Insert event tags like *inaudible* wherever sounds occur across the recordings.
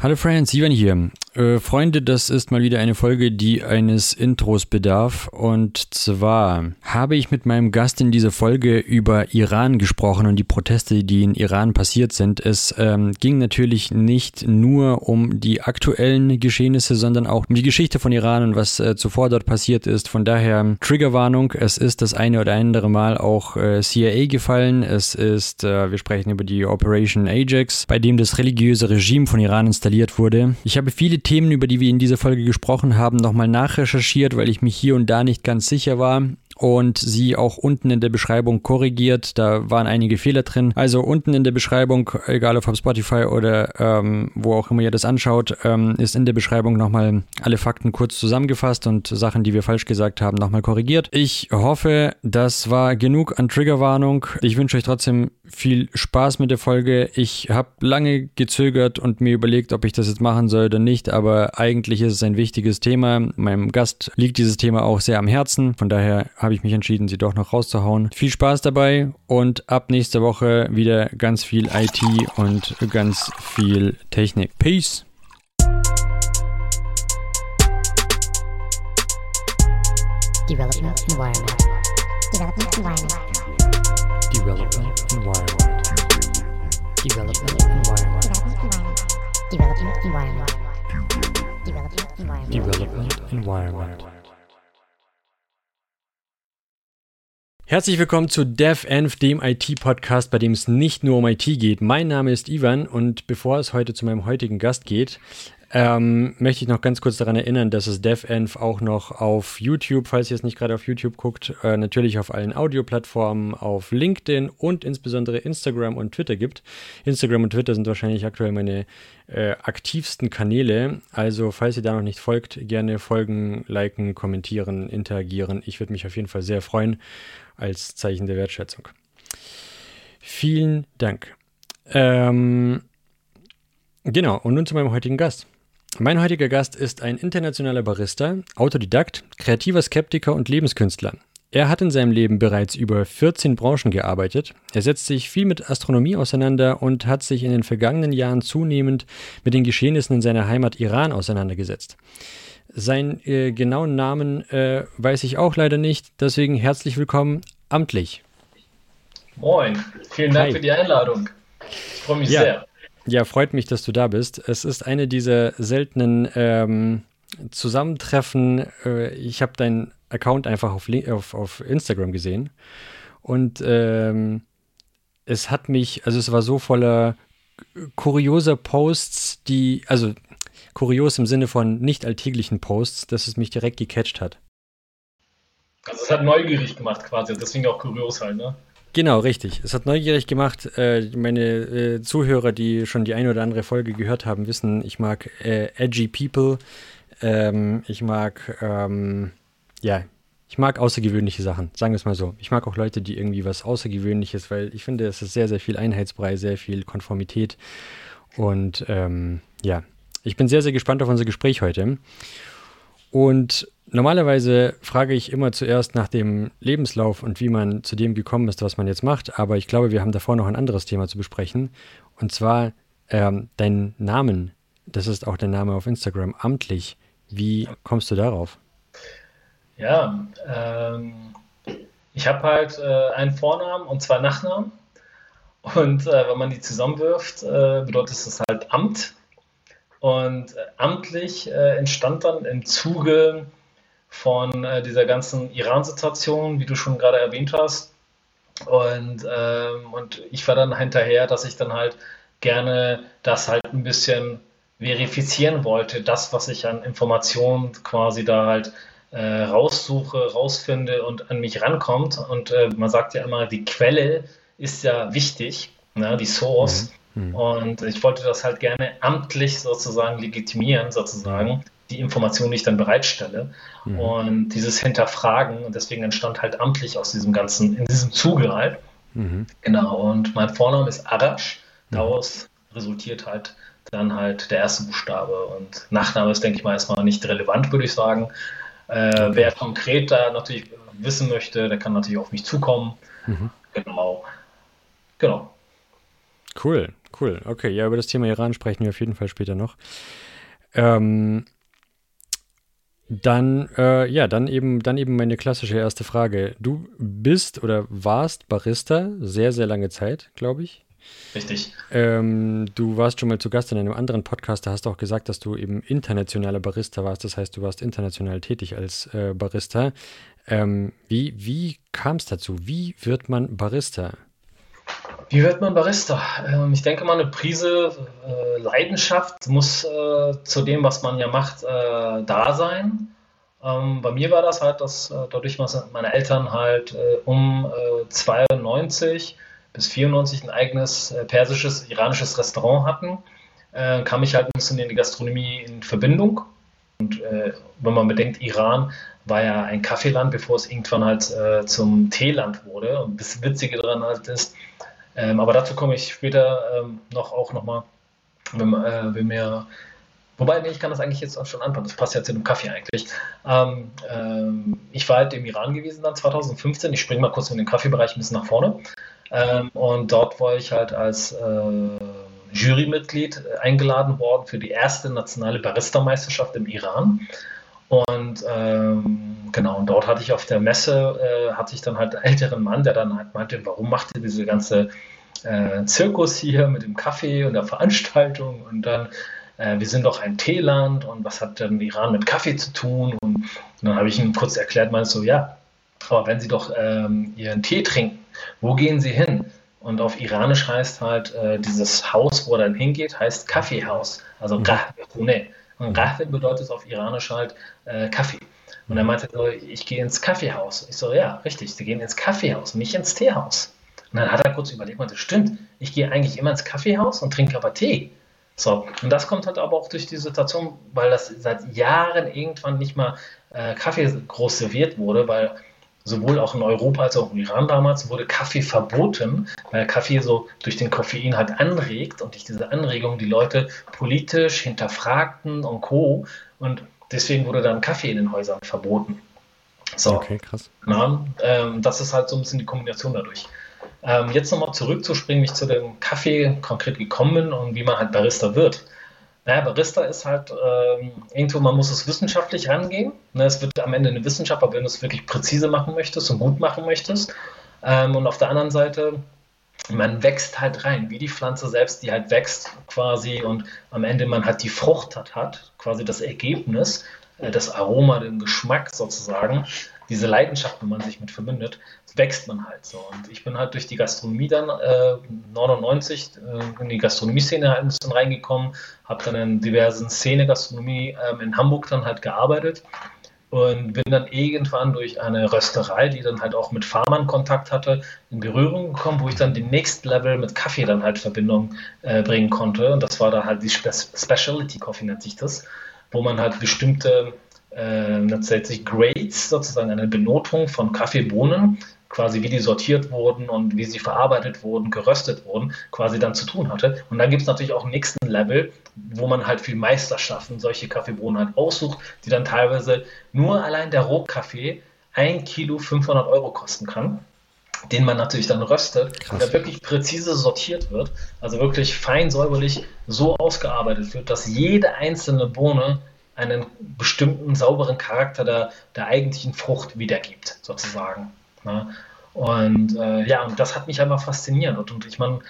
Hallo Friends, Ivan hier. Äh, Freunde, das ist mal wieder eine Folge, die eines Intros bedarf. Und zwar habe ich mit meinem Gast in dieser Folge über Iran gesprochen und die Proteste, die in Iran passiert sind. Es ähm, ging natürlich nicht nur um die aktuellen Geschehnisse, sondern auch um die Geschichte von Iran und was äh, zuvor dort passiert ist. Von daher Triggerwarnung, es ist das eine oder andere Mal auch äh, CIA gefallen. Es ist, äh, wir sprechen über die Operation Ajax, bei dem das religiöse Regime von Iran installiert wurde. Ich habe viele Themen, über die wir in dieser Folge gesprochen haben, nochmal nachrecherchiert, weil ich mich hier und da nicht ganz sicher war und sie auch unten in der Beschreibung korrigiert. Da waren einige Fehler drin. Also unten in der Beschreibung, egal ob auf Spotify oder ähm, wo auch immer ihr das anschaut, ähm, ist in der Beschreibung nochmal alle Fakten kurz zusammengefasst und Sachen, die wir falsch gesagt haben, nochmal korrigiert. Ich hoffe, das war genug an Triggerwarnung. Ich wünsche euch trotzdem viel Spaß mit der Folge. Ich habe lange gezögert und mir überlegt, ob ich das jetzt machen soll oder nicht, aber eigentlich ist es ein wichtiges Thema. Meinem Gast liegt dieses Thema auch sehr am Herzen. Von daher habe ich mich entschieden, sie doch noch rauszuhauen. Viel Spaß dabei und ab nächste Woche wieder ganz viel IT und ganz viel Technik. Peace! Development Environment. Development Environment. Development. Development Environment. Development Environment. Development Environment. Development Environment. Herzlich willkommen zu DevEnv, dem IT-Podcast, bei dem es nicht nur um IT geht. Mein Name ist Ivan und bevor es heute zu meinem heutigen Gast geht, ähm, möchte ich noch ganz kurz daran erinnern, dass es DevEnv auch noch auf YouTube, falls ihr es nicht gerade auf YouTube guckt, äh, natürlich auf allen Audioplattformen, auf LinkedIn und insbesondere Instagram und Twitter gibt. Instagram und Twitter sind wahrscheinlich aktuell meine äh, aktivsten Kanäle. Also falls ihr da noch nicht folgt, gerne folgen, liken, kommentieren, interagieren. Ich würde mich auf jeden Fall sehr freuen als Zeichen der Wertschätzung. Vielen Dank. Ähm, genau, und nun zu meinem heutigen Gast. Mein heutiger Gast ist ein internationaler Barista, Autodidakt, kreativer Skeptiker und Lebenskünstler. Er hat in seinem Leben bereits über 14 Branchen gearbeitet. Er setzt sich viel mit Astronomie auseinander und hat sich in den vergangenen Jahren zunehmend mit den Geschehnissen in seiner Heimat Iran auseinandergesetzt. Seinen äh, genauen Namen äh, weiß ich auch leider nicht, deswegen herzlich willkommen amtlich. Moin, vielen Dank Hi. für die Einladung. Ich freue mich ja. sehr. Ja, freut mich, dass du da bist. Es ist eine dieser seltenen ähm, Zusammentreffen. Äh, ich habe deinen Account einfach auf, auf, auf Instagram gesehen und ähm, es hat mich, also es war so voller kurioser Posts, die, also kurios im Sinne von nicht alltäglichen Posts, dass es mich direkt gecatcht hat. Also es hat neugierig gemacht quasi, deswegen auch kurios halt, ne? Genau, richtig. Es hat neugierig gemacht. Äh, meine äh, Zuhörer, die schon die eine oder andere Folge gehört haben, wissen, ich mag äh, edgy People. Ähm, ich mag, ähm, ja, ich mag außergewöhnliche Sachen, sagen wir es mal so. Ich mag auch Leute, die irgendwie was Außergewöhnliches, weil ich finde, es ist sehr, sehr viel Einheitsbrei, sehr viel Konformität. Und ähm, ja, ich bin sehr, sehr gespannt auf unser Gespräch heute. Und normalerweise frage ich immer zuerst nach dem Lebenslauf und wie man zu dem gekommen ist, was man jetzt macht. Aber ich glaube, wir haben davor noch ein anderes Thema zu besprechen. Und zwar ähm, deinen Namen. Das ist auch dein Name auf Instagram, amtlich. Wie kommst du darauf? Ja, ähm, ich habe halt äh, einen Vornamen und zwei Nachnamen. Und äh, wenn man die zusammenwirft, äh, bedeutet es halt Amt. Und äh, amtlich äh, entstand dann im Zuge von äh, dieser ganzen Iran-Situation, wie du schon gerade erwähnt hast. Und, ähm, und ich war dann hinterher, dass ich dann halt gerne das halt ein bisschen verifizieren wollte, das, was ich an Informationen quasi da halt äh, raussuche, rausfinde und an mich rankommt. Und äh, man sagt ja immer, die Quelle ist ja wichtig, ne, die Source. Mhm. Mhm. Und ich wollte das halt gerne amtlich sozusagen legitimieren, sozusagen, die Information, die ich dann bereitstelle. Mhm. Und dieses Hinterfragen, und deswegen entstand halt amtlich aus diesem ganzen, in diesem Zuge halt. Mhm. Genau, und mein Vorname ist Arash. Mhm. Daraus resultiert halt dann halt der erste Buchstabe. Und Nachname ist, denke ich mal, erstmal nicht relevant, würde ich sagen. Äh, okay. Wer konkret da natürlich wissen möchte, der kann natürlich auf mich zukommen. Mhm. Genau. Genau. Cool, Cool, okay. Ja, über das Thema Iran sprechen wir auf jeden Fall später noch. Ähm, dann, äh, ja, dann eben, dann eben meine klassische erste Frage. Du bist oder warst Barista sehr, sehr lange Zeit, glaube ich. Richtig. Ähm, du warst schon mal zu Gast in einem anderen Podcast, da hast du auch gesagt, dass du eben internationaler Barista warst. Das heißt, du warst international tätig als äh, Barista. Ähm, wie wie kam es dazu? Wie wird man Barista? Wie wird man Barista? Ähm, ich denke mal, eine Prise äh, Leidenschaft muss äh, zu dem, was man ja macht, äh, da sein. Ähm, bei mir war das halt, dass äh, dadurch, dass meine Eltern halt äh, um 92 äh, bis 94 ein eigenes persisches, iranisches Restaurant hatten, kam ich halt ein bisschen in die Gastronomie in Verbindung. Und wenn man bedenkt, Iran war ja ein Kaffeeland, bevor es irgendwann halt zum Teeland wurde. Und das Witzige daran halt ist, ähm, aber dazu komme ich später ähm, noch auch nochmal, wenn, äh, wenn mir Wobei, nee, ich kann das eigentlich jetzt schon anfangen. Das passt ja zu dem Kaffee eigentlich. Ähm, ähm, ich war halt im Iran gewesen dann 2015. Ich springe mal kurz in den Kaffeebereich ein bisschen nach vorne. Ähm, und dort war ich halt als äh, Jurymitglied eingeladen worden für die erste nationale Barista-Meisterschaft im Iran. Und ähm, genau, und dort hatte ich auf der Messe, äh, hatte ich dann halt einen älteren Mann, der dann halt meinte, warum macht ihr diese ganze äh, Zirkus hier mit dem Kaffee und der Veranstaltung und dann, äh, wir sind doch ein Teeland und was hat denn Iran mit Kaffee zu tun? Und, und dann habe ich ihm kurz erklärt, meinte so, ja, aber wenn Sie doch ähm, Ihren Tee trinken, wo gehen Sie hin? Und auf Iranisch heißt halt äh, dieses Haus, wo er dann hingeht, heißt Kaffeehaus, also mhm. Und Rahwe bedeutet auf Iranisch halt äh, Kaffee. Und er meinte so, ich gehe ins Kaffeehaus. Ich so, ja, richtig, sie gehen ins Kaffeehaus, nicht ins Teehaus. Und dann hat er kurz überlegt, meinte, stimmt, ich gehe eigentlich immer ins Kaffeehaus und trinke aber Tee. So, und das kommt halt aber auch durch die Situation, weil das seit Jahren irgendwann nicht mal äh, Kaffee groß serviert wurde, weil sowohl auch in Europa als auch im Iran damals wurde Kaffee verboten, weil Kaffee so durch den Koffein halt anregt und durch diese Anregung die Leute politisch hinterfragten und Co. Und deswegen wurde dann Kaffee in den Häusern verboten. So. Okay, krass. Na, ähm, das ist halt so ein bisschen die Kombination dadurch. Ähm, jetzt nochmal zurückzuspringen, wie ich zu dem Kaffee konkret gekommen bin und wie man halt Barista wird. Naja, Barista ist halt ähm, irgendwo, man muss es wissenschaftlich rangehen. Ne, es wird am Ende eine Wissenschaft, aber wenn du es wirklich präzise machen möchtest und gut machen möchtest. Ähm, und auf der anderen Seite, man wächst halt rein, wie die Pflanze selbst, die halt wächst quasi und am Ende man halt die Frucht hat, hat quasi das Ergebnis, äh, das Aroma, den Geschmack sozusagen diese Leidenschaft, wenn man sich mit verbindet, wächst man halt so. Und ich bin halt durch die Gastronomie dann äh, 99 äh, in die Gastronomie-Szene halt ein bisschen reingekommen, habe dann in diversen Szene-Gastronomie ähm, in Hamburg dann halt gearbeitet und bin dann irgendwann durch eine Rösterei, die dann halt auch mit Farmern Kontakt hatte, in Berührung gekommen, wo ich dann den nächsten Level mit Kaffee dann halt Verbindung äh, bringen konnte. Und das war dann halt die Spe Specialty Coffee nennt sich das, wo man halt bestimmte äh, tatsächlich Grades, sozusagen eine Benotung von Kaffeebohnen, quasi wie die sortiert wurden und wie sie verarbeitet wurden, geröstet wurden, quasi dann zu tun hatte. Und dann gibt es natürlich auch einen nächsten Level, wo man halt für Meisterschaften solche Kaffeebohnen halt aussucht, die dann teilweise nur allein der Rohkaffee ein Kilo 500 Euro kosten kann den man natürlich dann röstet, Krass. der wirklich präzise sortiert wird, also wirklich fein säuberlich so ausgearbeitet wird, dass jede einzelne Bohne einen bestimmten sauberen Charakter der, der eigentlichen Frucht wiedergibt, sozusagen. Ne? Und äh, ja, und das hat mich einmal fasziniert. Und, und ich meine,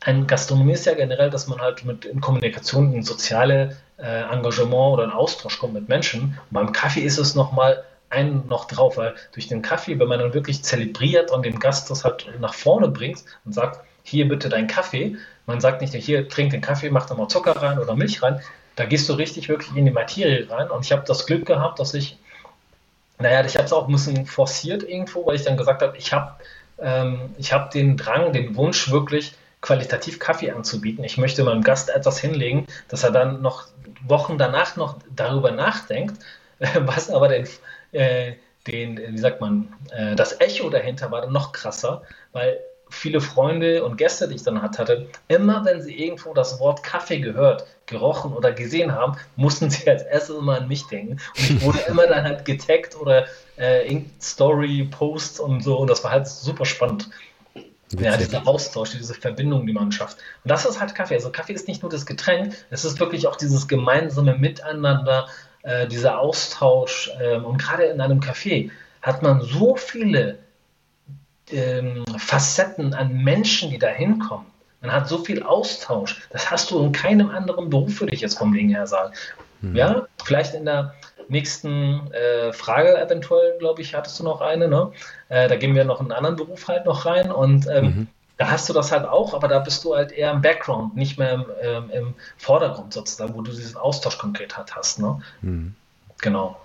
ein Gastronomie ist ja generell, dass man halt mit in Kommunikation, in soziale äh, Engagement oder in Austausch kommt mit Menschen. Und beim Kaffee ist es nochmal einen noch drauf, weil durch den Kaffee, wenn man dann wirklich zelebriert und dem Gast das halt nach vorne bringt und sagt, hier bitte dein Kaffee, man sagt nicht, hier trink den Kaffee, mach da mal Zucker rein oder Milch rein, da gehst du richtig wirklich in die Materie rein. Und ich habe das Glück gehabt, dass ich, naja, ich habe es auch ein bisschen forciert irgendwo, weil ich dann gesagt habe, ich habe ähm, hab den Drang, den Wunsch, wirklich qualitativ Kaffee anzubieten. Ich möchte meinem Gast etwas hinlegen, dass er dann noch Wochen danach noch darüber nachdenkt, *laughs* was aber den, äh, den wie sagt man, äh, das Echo dahinter war dann noch krasser, weil viele Freunde und Gäste, die ich dann hatte, immer wenn sie irgendwo das Wort Kaffee gehört, gerochen oder gesehen haben, mussten sie als erstes immer an mich denken. Und ich wurde immer dann halt getaggt oder äh, Story, Posts und so. Und das war halt super spannend. Ja, dieser Austausch, diese Verbindung, die man schafft. Und das ist halt Kaffee. Also Kaffee ist nicht nur das Getränk, es ist wirklich auch dieses gemeinsame Miteinander, äh, dieser Austausch. Ähm, und gerade in einem Café hat man so viele ähm, Facetten an Menschen, die da hinkommen. Man hat so viel Austausch. Das hast du in keinem anderen Beruf, würde ich jetzt vom Ding her sagen. Mhm. Ja, vielleicht in der nächsten äh, Frage eventuell, glaube ich, hattest du noch eine. Ne? Äh, da gehen wir noch in einen anderen Beruf halt noch rein und ähm, mhm. da hast du das halt auch, aber da bist du halt eher im Background, nicht mehr im, ähm, im Vordergrund sozusagen, wo du diesen Austausch konkret halt hast. Ne? Mhm. Genau.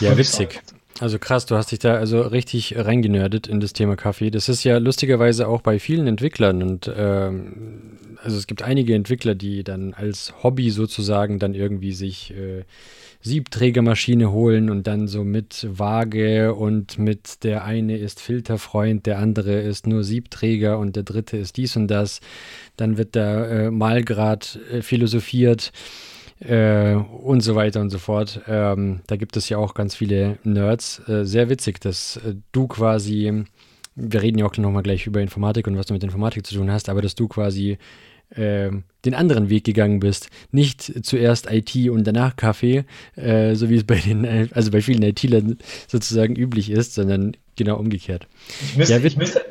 Ja, witzig. Also krass, du hast dich da also richtig reingenördet in das Thema Kaffee. Das ist ja lustigerweise auch bei vielen Entwicklern und ähm, also es gibt einige Entwickler, die dann als Hobby sozusagen dann irgendwie sich äh, Siebträgermaschine holen und dann so mit Waage und mit der eine ist Filterfreund, der andere ist nur Siebträger und der dritte ist dies und das. Dann wird da äh, Malgrad äh, philosophiert äh, und so weiter und so fort. Ähm, da gibt es ja auch ganz viele Nerds. Äh, sehr witzig, dass äh, du quasi, wir reden ja auch nochmal gleich über Informatik und was du mit Informatik zu tun hast, aber dass du quasi äh, den anderen Weg gegangen bist. Nicht zuerst IT und danach Kaffee, äh, so wie es bei den, äh, also bei vielen IT-Lern sozusagen üblich ist, sondern genau umgekehrt. Ich müsste, ja, ich müsste,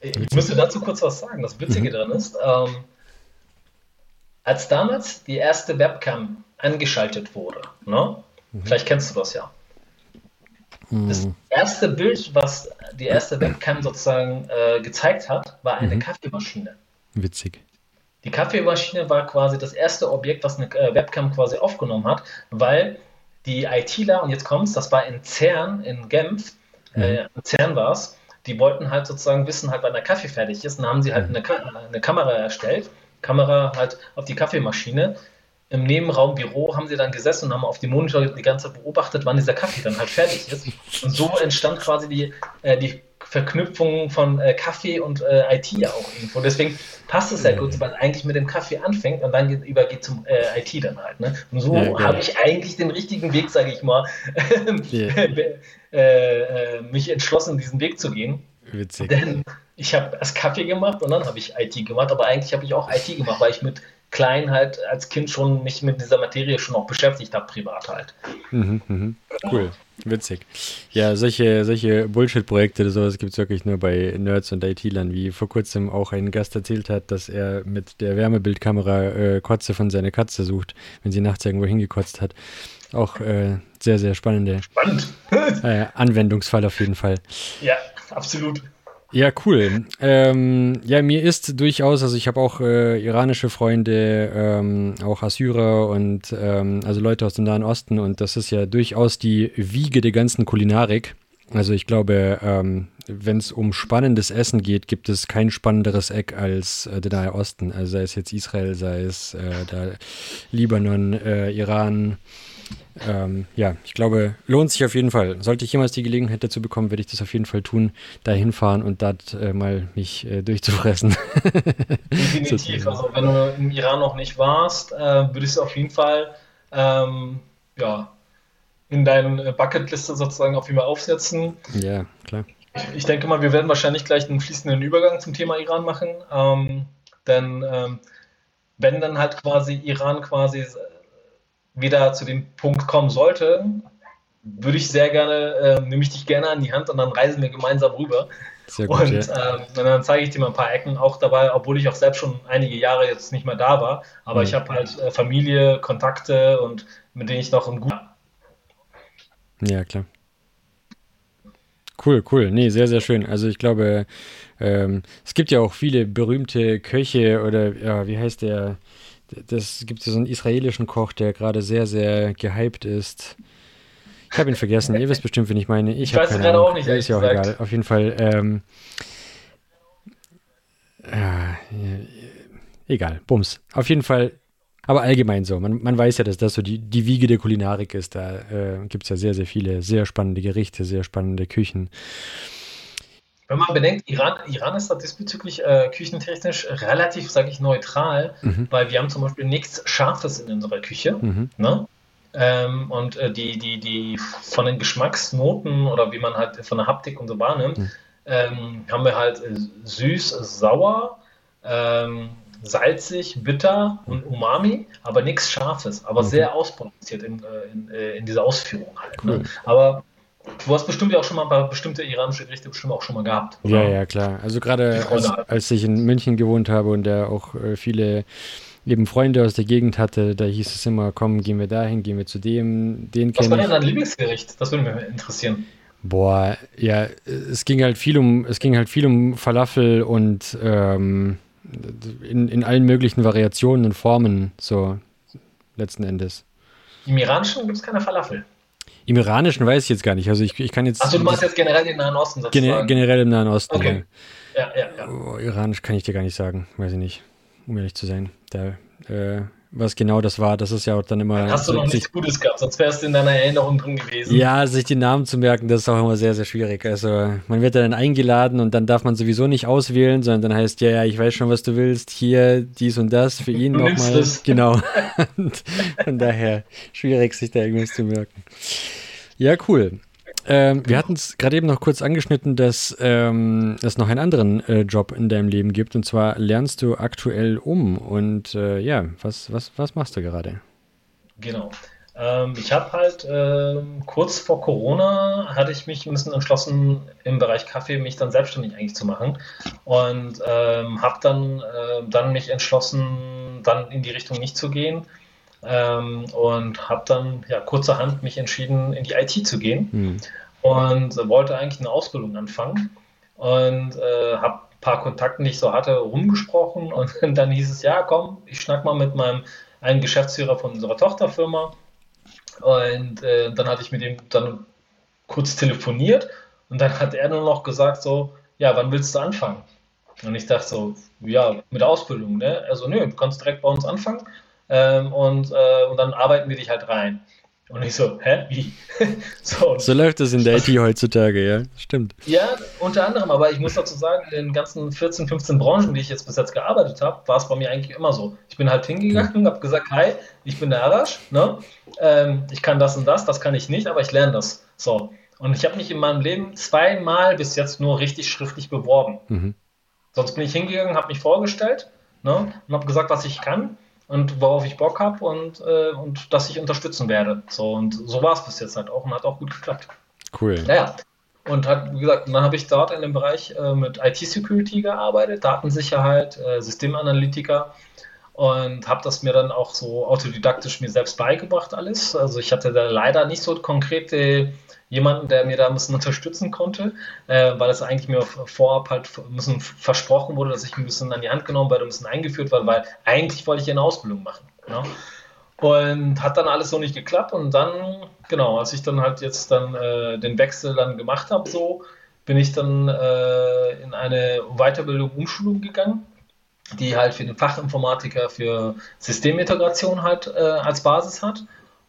ich müsste dazu kurz was sagen. Das Witzige mhm. dran ist, ähm, als damals die erste Webcam angeschaltet wurde, ne? Mhm. vielleicht kennst du das ja. Mhm. Das erste Bild, was die erste Webcam sozusagen äh, gezeigt hat, war eine mhm. Kaffeemaschine. Witzig. Die Kaffeemaschine war quasi das erste Objekt, was eine äh, Webcam quasi aufgenommen hat, weil die ITler, und jetzt kommt's, das war in CERN, in Genf, mhm. äh, CERN war es, die wollten halt sozusagen wissen, halt, wann der Kaffee fertig ist. Und haben sie halt mhm. eine, eine Kamera erstellt Kamera halt auf die Kaffeemaschine. Im Nebenraum Büro haben sie dann gesessen und haben auf die Monitor die ganze Zeit beobachtet, wann dieser Kaffee dann halt fertig ist. Und so entstand quasi die, äh, die Verknüpfung von äh, Kaffee und äh, IT ja auch irgendwo. Deswegen passt es sehr gut, weil eigentlich mit dem Kaffee anfängt und dann geht, übergeht zum äh, IT dann halt. Ne? Und so ja, habe ich eigentlich den richtigen Weg, sage ich mal, yeah. *laughs* Äh, äh, mich entschlossen, diesen Weg zu gehen. Witzig. Denn ich habe erst Kaffee gemacht und dann habe ich IT gemacht, aber eigentlich habe ich auch IT gemacht, weil ich mit klein halt als Kind schon mich mit dieser Materie schon auch beschäftigt habe, privat halt. Mhm, mhm. Cool, witzig. Ja, solche, solche Bullshit-Projekte, sowas gibt es wirklich nur bei Nerds und IT-Lern, wie vor kurzem auch ein Gast erzählt hat, dass er mit der Wärmebildkamera äh, Kotze von seiner Katze sucht, wenn sie nachts irgendwo hingekotzt hat. Auch äh, sehr, sehr spannende Spannend. *laughs* äh, Anwendungsfall auf jeden Fall. Ja, absolut. Ja, cool. Ähm, ja, mir ist durchaus, also ich habe auch äh, iranische Freunde, ähm, auch Assyrer und ähm, also Leute aus dem Nahen Osten und das ist ja durchaus die Wiege der ganzen Kulinarik. Also ich glaube, ähm, wenn es um spannendes Essen geht, gibt es kein spannenderes Eck als äh, der Nahe Osten. Also sei es jetzt Israel, sei es äh, Libanon, äh, Iran, ähm, ja, ich glaube, lohnt sich auf jeden Fall. Sollte ich jemals die Gelegenheit dazu bekommen, werde ich das auf jeden Fall tun, da hinfahren und dort äh, mal mich äh, durchzufressen. Definitiv. *laughs* also wenn du im Iran noch nicht warst, äh, würde ich es auf jeden Fall ähm, ja, in deine Bucketliste sozusagen auf jeden Fall aufsetzen. Ja, klar. Ich, ich, denke mal, wir werden wahrscheinlich gleich einen fließenden Übergang zum Thema Iran machen. Ähm, denn ähm, wenn dann halt quasi Iran quasi wieder zu dem Punkt kommen sollte, würde ich sehr gerne, äh, nehme ich dich gerne an die Hand und dann reisen wir gemeinsam rüber. Sehr gut, und, ja. äh, und dann zeige ich dir mal ein paar Ecken auch dabei, obwohl ich auch selbst schon einige Jahre jetzt nicht mehr da war. Aber mhm. ich habe halt äh, Familie, Kontakte und mit denen ich noch im Guten. Ja, klar. Cool, cool. Nee, sehr, sehr schön. Also ich glaube, ähm, es gibt ja auch viele berühmte Köche oder ja, wie heißt der? Das gibt so einen israelischen Koch, der gerade sehr, sehr gehypt ist. Ich habe ihn vergessen. Ihr wisst bestimmt, wen ich meine. Ich, ich weiß keine gerade auch nicht. Ist ja auch gesagt. egal. Auf jeden Fall. Ähm, ja, egal. Bums. Auf jeden Fall. Aber allgemein so. Man, man weiß ja, dass das so die, die Wiege der Kulinarik ist. Da äh, gibt es ja sehr, sehr viele sehr spannende Gerichte, sehr spannende Küchen. Wenn man bedenkt, Iran, Iran ist da diesbezüglich äh, küchentechnisch relativ, sage ich, neutral, mhm. weil wir haben zum Beispiel nichts Scharfes in unserer Küche. Mhm. Ne? Ähm, und äh, die, die, die von den Geschmacksnoten oder wie man halt von der Haptik und so wahrnimmt, mhm. ähm, haben wir halt äh, süß, sauer, ähm, salzig, bitter und umami, aber nichts Scharfes, aber mhm. sehr ausbalanciert in, äh, in, äh, in, dieser Ausführung halt. Ne? Cool. Ne? Aber Du hast bestimmt ja auch schon mal ein paar bestimmte iranische Gerichte bestimmt auch schon mal gehabt. Oder? Ja, ja, klar. Also gerade als, als, ich in München gewohnt habe und da auch äh, viele eben Freunde aus der Gegend hatte, da hieß es immer, komm, gehen wir dahin, gehen wir zu dem, den Was war denn dein Lieblingsgericht? Das würde mich interessieren. Boah, ja, es ging halt viel um, es ging halt viel um Falafel und ähm, in, in allen möglichen Variationen und Formen, so letzten Endes. Im Iranischen gibt es keine Falafel. Im Iranischen weiß ich jetzt gar nicht. Also ich, ich kann jetzt. Achso, du machst jetzt generell den Nahen Osten sozusagen. generell im Nahen Osten. Okay. Ja, ja, ja. Oh, Iranisch kann ich dir gar nicht sagen. Weiß ich nicht. Um ehrlich zu sein. Da, äh, was genau das war, das ist ja auch dann immer. Hast du noch nichts Gutes gehabt, sonst wärst du in deiner Erinnerung drin gewesen. Ja, sich die Namen zu merken, das ist auch immer sehr, sehr schwierig. Also man wird dann eingeladen und dann darf man sowieso nicht auswählen, sondern dann heißt, ja, ja, ich weiß schon, was du willst, hier dies und das, für ihn nochmal. Genau. *laughs* Von daher schwierig, sich da irgendwas zu merken. Ja, cool. Ähm, wir hatten es gerade eben noch kurz angeschnitten, dass ähm, es noch einen anderen äh, Job in deinem Leben gibt. Und zwar lernst du aktuell um. Und äh, ja, was, was, was machst du gerade? Genau. Ähm, ich habe halt ähm, kurz vor Corona hatte ich mich ein bisschen entschlossen, im Bereich Kaffee mich dann selbstständig eigentlich zu machen. Und ähm, habe dann, äh, dann mich entschlossen, dann in die Richtung nicht zu gehen ähm, und habe dann ja kurzerhand mich entschieden, in die IT zu gehen mhm. und wollte eigentlich eine Ausbildung anfangen und äh, habe ein paar Kontakte, die ich so hatte, rumgesprochen und *laughs* dann hieß es, ja komm, ich schnack mal mit meinem einen Geschäftsführer von unserer Tochterfirma und äh, dann hatte ich mit ihm dann kurz telefoniert und dann hat er nur noch gesagt so, ja, wann willst du anfangen? Und ich dachte so, ja, mit Ausbildung, ne? Also nö, du kannst direkt bei uns anfangen ähm, und, äh, und dann arbeiten wir dich halt rein. Und ich so, hä, wie? *laughs* so, so, läuft es in der IT *laughs* heutzutage, ja, stimmt. Ja, unter anderem, aber ich muss dazu sagen, in den ganzen 14, 15 Branchen, die ich jetzt bis jetzt gearbeitet habe, war es bei mir eigentlich immer so. Ich bin halt hingegangen und habe gesagt, hi, ich bin der Arash, ne? Ähm, ich kann das und das, das kann ich nicht, aber ich lerne das. So. Und ich habe mich in meinem Leben zweimal bis jetzt nur richtig schriftlich beworben. Mhm. Sonst bin ich hingegangen, habe mich vorgestellt ne? und habe gesagt, was ich kann und worauf ich Bock habe und, äh, und dass ich unterstützen werde. So, und so war es bis jetzt halt auch und hat auch gut geklappt. Cool. Naja. Und hat, wie gesagt, dann habe ich dort in dem Bereich äh, mit IT-Security gearbeitet, Datensicherheit, äh, Systemanalytiker und habe das mir dann auch so autodidaktisch mir selbst beigebracht alles. Also ich hatte da leider nicht so konkrete jemanden, der mir da ein bisschen unterstützen konnte, äh, weil es eigentlich mir vorab halt ein bisschen versprochen wurde, dass ich ein bisschen an die Hand genommen werde, ein bisschen eingeführt werde, weil eigentlich wollte ich eine Ausbildung machen. Ja? Und hat dann alles so nicht geklappt und dann, genau, als ich dann halt jetzt dann äh, den Wechsel dann gemacht habe, so, bin ich dann äh, in eine Weiterbildung, Umschulung gegangen, die halt für den Fachinformatiker für Systemintegration halt äh, als Basis hat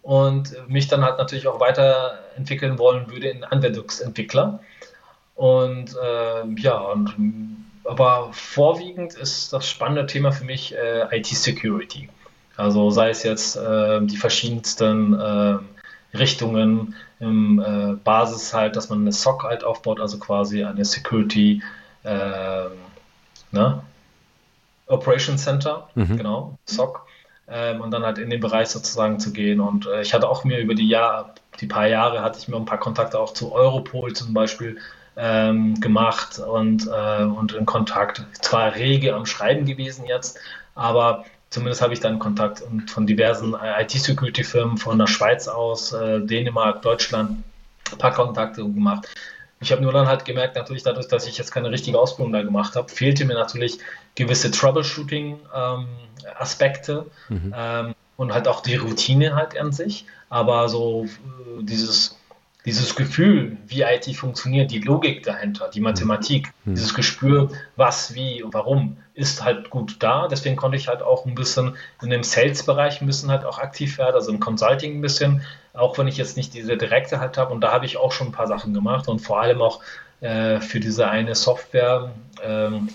und mich dann halt natürlich auch weiterentwickeln wollen würde in Anwendungsentwickler. Und äh, ja, und, aber vorwiegend ist das spannende Thema für mich äh, IT-Security. Also sei es jetzt äh, die verschiedensten äh, Richtungen im äh, Basis halt, dass man eine SOC halt aufbaut, also quasi eine Security ähm, ne? Operation Center, mhm. genau, SOC ähm, und dann halt in den Bereich sozusagen zu gehen. Und äh, ich hatte auch mir über die Jahre, die paar Jahre hatte ich mir ein paar Kontakte auch zu Europol zum Beispiel ähm, gemacht und, äh, und in Kontakt. Zwar rege am Schreiben gewesen jetzt, aber zumindest habe ich dann Kontakt und von diversen äh, IT-Security-Firmen von der Schweiz aus, äh, Dänemark, Deutschland, ein paar Kontakte gemacht. Ich habe nur dann halt gemerkt, natürlich dadurch, dass ich jetzt keine richtige Ausbildung da gemacht habe, fehlte mir natürlich gewisse Troubleshooting-Aspekte ähm, mhm. ähm, und halt auch die Routine halt an sich. Aber so äh, dieses, dieses Gefühl, wie IT funktioniert, die Logik dahinter, die Mathematik, mhm. dieses Gespür, was, wie und warum, ist halt gut da. Deswegen konnte ich halt auch ein bisschen in dem Sales-Bereich ein bisschen halt auch aktiv werden, also im Consulting ein bisschen, auch wenn ich jetzt nicht diese direkte halt habe. Und da habe ich auch schon ein paar Sachen gemacht und vor allem auch äh, für diese eine Software, ähm,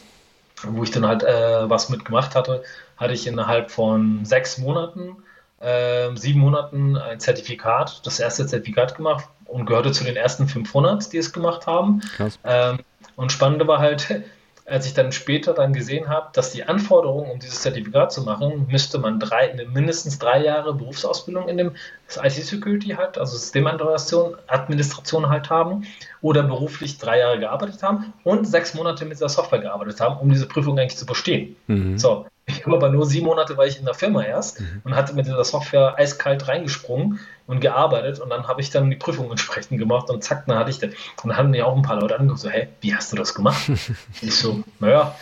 wo ich dann halt äh, was mitgemacht hatte, hatte ich innerhalb von sechs Monaten, äh, sieben Monaten ein Zertifikat, das erste Zertifikat gemacht und gehörte zu den ersten 500, die es gemacht haben. Ähm, Und spannende war halt, als ich dann später dann gesehen habe, dass die Anforderungen, um dieses Zertifikat zu machen, müsste man drei, mindestens drei Jahre Berufsausbildung in dem IT-Security halt, also Systemadministration, Administration halt haben oder beruflich drei Jahre gearbeitet haben und sechs Monate mit der Software gearbeitet haben, um diese Prüfung eigentlich zu bestehen. Mhm. So, ich habe aber nur sieben Monate, weil ich in der Firma erst mhm. und hatte mit dieser Software eiskalt reingesprungen und gearbeitet und dann habe ich dann die Prüfung entsprechend gemacht und zack, dann hatte ich das. Und dann haben mir auch ein paar Leute angeguckt, so, hey, wie hast du das gemacht? *laughs* ich so, naja,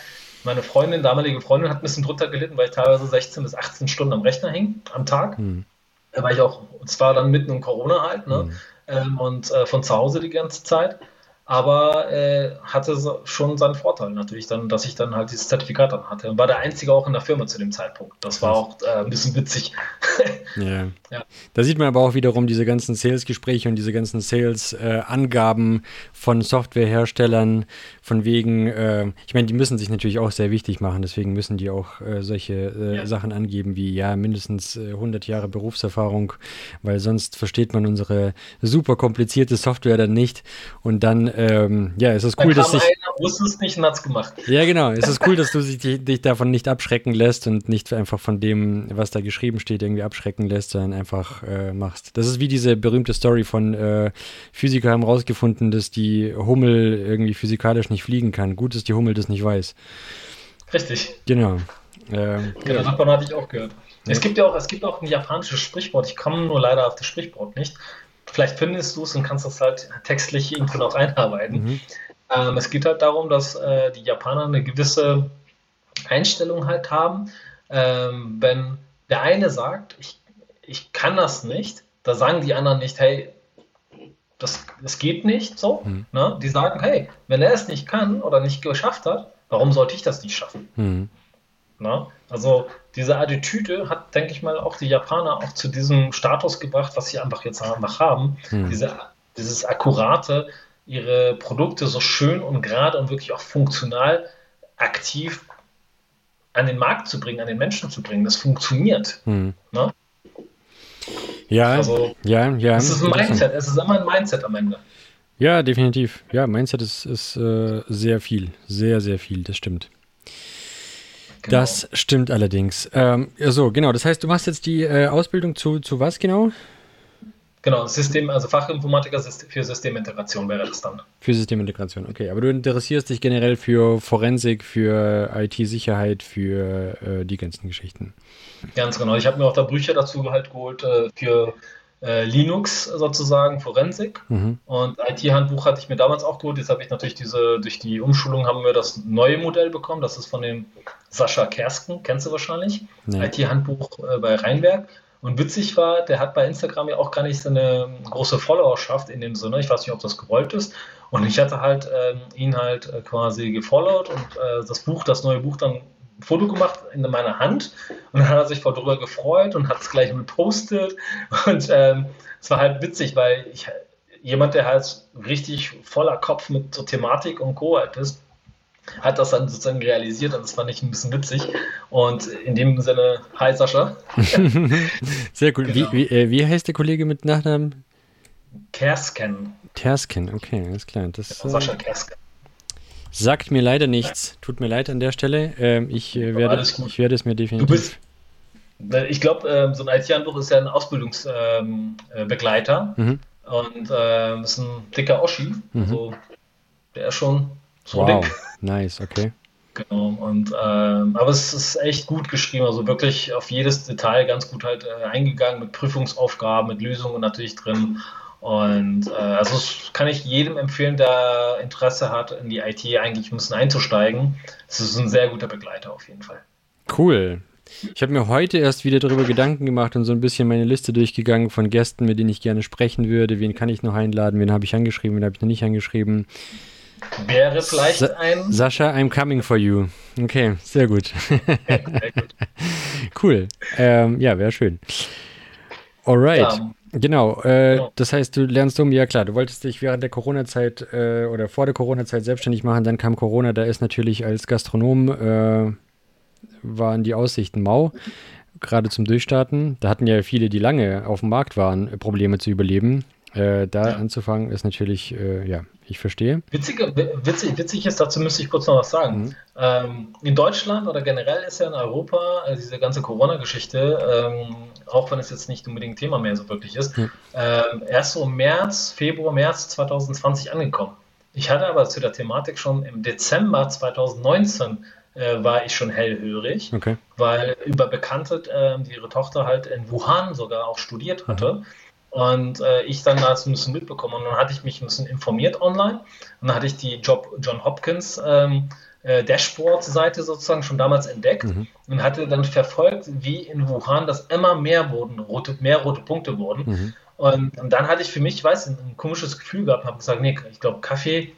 meine Freundin, damalige Freundin, hat ein bisschen drunter gelitten, weil ich teilweise 16 bis 18 Stunden am Rechner hing am Tag. Mhm. Da war ich auch, zwar dann mitten in Corona halt, ne? Mhm. Ähm, und äh, von zu Hause die ganze Zeit aber äh, hatte schon seinen Vorteil natürlich dann, dass ich dann halt dieses Zertifikat dann hatte. Und war der Einzige auch in der Firma zu dem Zeitpunkt. Das war auch äh, ein bisschen witzig. *laughs* ja. ja. Da sieht man aber auch wiederum diese ganzen Sales-Gespräche und diese ganzen Sales-Angaben äh, von Softwareherstellern, von wegen, äh, ich meine, die müssen sich natürlich auch sehr wichtig machen, deswegen müssen die auch äh, solche äh, ja. Sachen angeben wie, ja, mindestens 100 Jahre Berufserfahrung, weil sonst versteht man unsere super komplizierte Software dann nicht und dann ähm, ja, es ist cool, dass sich. wusste es nicht und gemacht. Ja, genau. Es ist cool, dass du dich, dich, davon nicht abschrecken lässt und nicht einfach von dem, was da geschrieben steht, irgendwie abschrecken lässt, sondern einfach äh, machst. Das ist wie diese berühmte Story von äh, Physiker haben rausgefunden, dass die Hummel irgendwie physikalisch nicht fliegen kann. Gut, dass die Hummel das nicht weiß. Richtig. Genau. Ähm, genau, davon hatte ich auch gehört. Ja. Es gibt ja auch, es gibt auch ein japanisches Sprichwort. Ich komme nur leider auf das Sprichwort nicht. Vielleicht findest du es und kannst das halt textlich irgendwo noch einarbeiten. Mhm. Ähm, es geht halt darum, dass äh, die Japaner eine gewisse Einstellung halt haben. Ähm, wenn der eine sagt, ich, ich kann das nicht, da sagen die anderen nicht, hey, das, das geht nicht so. Mhm. Ne? Die sagen, hey, wenn er es nicht kann oder nicht geschafft hat, warum sollte ich das nicht schaffen? Mhm. Ne? Also diese Attitüde hat, denke ich mal, auch die Japaner auch zu diesem Status gebracht, was sie einfach jetzt einfach haben. Hm. Diese, dieses akkurate, ihre Produkte so schön und gerade und wirklich auch funktional aktiv an den Markt zu bringen, an den Menschen zu bringen. Das funktioniert. Hm. Ne? Ja, also, ja, ja. Es ist ein Mindset, es ist immer ein Mindset am Ende. Ja, definitiv. Ja, Mindset ist, ist äh, sehr viel, sehr, sehr viel, das stimmt. Genau. Das stimmt allerdings. Ähm, so, genau. Das heißt, du machst jetzt die äh, Ausbildung zu, zu was genau? Genau, System, also Fachinformatiker für Systemintegration wäre das dann. Für Systemintegration, okay. Aber du interessierst dich generell für Forensik, für IT-Sicherheit, für äh, die ganzen Geschichten. Ganz genau. Ich habe mir auch da Bücher dazu halt geholt äh, für äh, Linux sozusagen, Forensik. Mhm. Und IT-Handbuch hatte ich mir damals auch geholt. Jetzt habe ich natürlich diese, durch die Umschulung haben wir das neue Modell bekommen. Das ist von dem Sascha Kersken, kennst du wahrscheinlich. Nee. IT-Handbuch äh, bei Rheinberg. Und witzig war, der hat bei Instagram ja auch gar nicht so eine große Followerschaft in dem Sinne. Ich weiß nicht, ob das gewollt ist. Und ich hatte halt äh, ihn halt äh, quasi gefollowt und äh, das Buch, das neue Buch dann Foto gemacht in meiner Hand und dann hat er sich voll drüber gefreut und hat es gleich gepostet. Und ähm, es war halt witzig, weil ich jemand, der halt richtig voller Kopf mit so Thematik und Co. halt ist, hat das dann sozusagen realisiert und das fand ich ein bisschen witzig. Und in dem Sinne, hi Sascha. *laughs* Sehr cool. Genau. Wie, wie, äh, wie heißt der Kollege mit Nachnamen? Kersken. Kersken, okay, alles klar. Das, genau, Sascha Kersken. Sagt mir leider nichts. Tut mir leid an der Stelle. Ähm, ich, äh, werde, ich werde es mir definitiv. Du bist, ich glaube, ähm, so ein IT-Handbuch ist ja ein Ausbildungsbegleiter. Ähm, äh, mhm. Und äh, ist ein dicker Oschi. Mhm. Also, der ist schon so wow. dick. Nice, okay. Genau, und ähm, aber es ist echt gut geschrieben, also wirklich auf jedes Detail ganz gut halt äh, eingegangen mit Prüfungsaufgaben, mit Lösungen natürlich drin. Und äh, also das kann ich jedem empfehlen, der Interesse hat, in die IT eigentlich ein bisschen einzusteigen. Es ist ein sehr guter Begleiter auf jeden Fall. Cool. Ich habe mir heute erst wieder darüber Gedanken gemacht und so ein bisschen meine Liste durchgegangen von Gästen, mit denen ich gerne sprechen würde. Wen kann ich noch einladen? Wen habe ich angeschrieben? Wen habe ich noch nicht angeschrieben? Wäre vielleicht Sa ein. Sascha, I'm coming for you. Okay, sehr gut. sehr gut. *laughs* cool. Ähm, ja, wäre schön. Alright. Ja. Genau, äh, genau, das heißt, du lernst um, ja klar, du wolltest dich während der Corona-Zeit äh, oder vor der Corona-Zeit selbstständig machen, dann kam Corona, da ist natürlich als Gastronom, äh, waren die Aussichten mau, gerade zum Durchstarten. Da hatten ja viele, die lange auf dem Markt waren, Probleme zu überleben. Äh, da ja. anzufangen ist natürlich, äh, ja, ich verstehe. Witzige, witzig, witzig ist, dazu müsste ich kurz noch was sagen. Mhm. Ähm, in Deutschland oder generell ist ja in Europa äh, diese ganze Corona-Geschichte, ähm, auch wenn es jetzt nicht unbedingt Thema mehr so wirklich ist, mhm. ähm, erst so im März, Februar, März 2020 angekommen. Ich hatte aber zu der Thematik schon im Dezember 2019 äh, war ich schon hellhörig, okay. weil über Bekannte, äh, die ihre Tochter halt in Wuhan sogar auch studiert hatte. Mhm. Und äh, ich dann dazu ein bisschen mitbekommen. Und dann hatte ich mich ein bisschen informiert online. Und dann hatte ich die Job John Hopkins ähm, äh, Dashboard-Seite sozusagen schon damals entdeckt mhm. und hatte dann verfolgt, wie in Wuhan das immer mehr wurden, rote, mehr rote Punkte wurden. Mhm. Und, und, dann hatte ich für mich, ich weiß, ein, ein komisches Gefühl gehabt, habe gesagt, nee, ich glaube, Kaffee,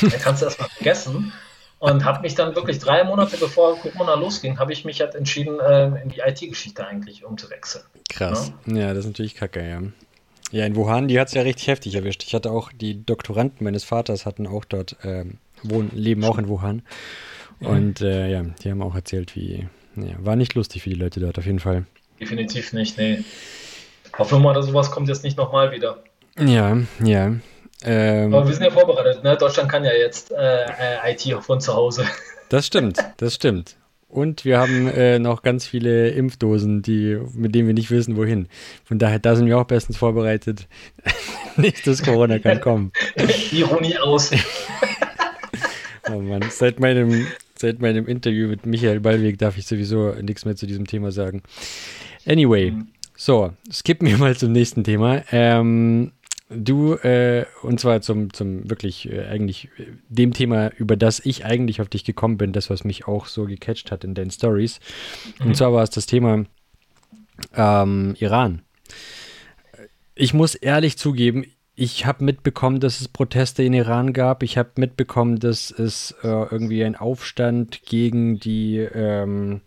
da kannst du erstmal vergessen. Und habe mich dann wirklich drei Monate bevor Corona losging, habe ich mich halt entschieden, äh, in die IT-Geschichte eigentlich umzuwechseln. Krass. Ja? ja, das ist natürlich kacke, ja. Ja, in Wuhan, die hat es ja richtig heftig erwischt. Ich hatte auch, die Doktoranden meines Vaters hatten auch dort, ähm, wohnen, leben auch in Wuhan. Und äh, ja, die haben auch erzählt, wie, ja, war nicht lustig für die Leute dort auf jeden Fall. Definitiv nicht, nee. Hoffen wir mal, dass sowas kommt jetzt nicht nochmal wieder. Ja, ja. Ähm, Aber wir sind ja vorbereitet, ne? Deutschland kann ja jetzt äh, IT von zu Hause. *laughs* Das stimmt, das stimmt. Und wir haben äh, noch ganz viele Impfdosen, die, mit denen wir nicht wissen, wohin. Von daher, da sind wir auch bestens vorbereitet. *laughs* Nächstes Corona kann kommen. *laughs* Ironie aus. Oh Mann, seit meinem, seit meinem Interview mit Michael Ballweg darf ich sowieso nichts mehr zu diesem Thema sagen. Anyway, mhm. so, skippen wir mal zum nächsten Thema. Ähm, Du, äh, und zwar zum, zum wirklich äh, eigentlich äh, dem Thema, über das ich eigentlich auf dich gekommen bin, das, was mich auch so gecatcht hat in deinen Stories. Mhm. Und zwar war es das Thema ähm, Iran. Ich muss ehrlich zugeben, ich habe mitbekommen, dass es Proteste in Iran gab. Ich habe mitbekommen, dass es äh, irgendwie ein Aufstand gegen die ähm,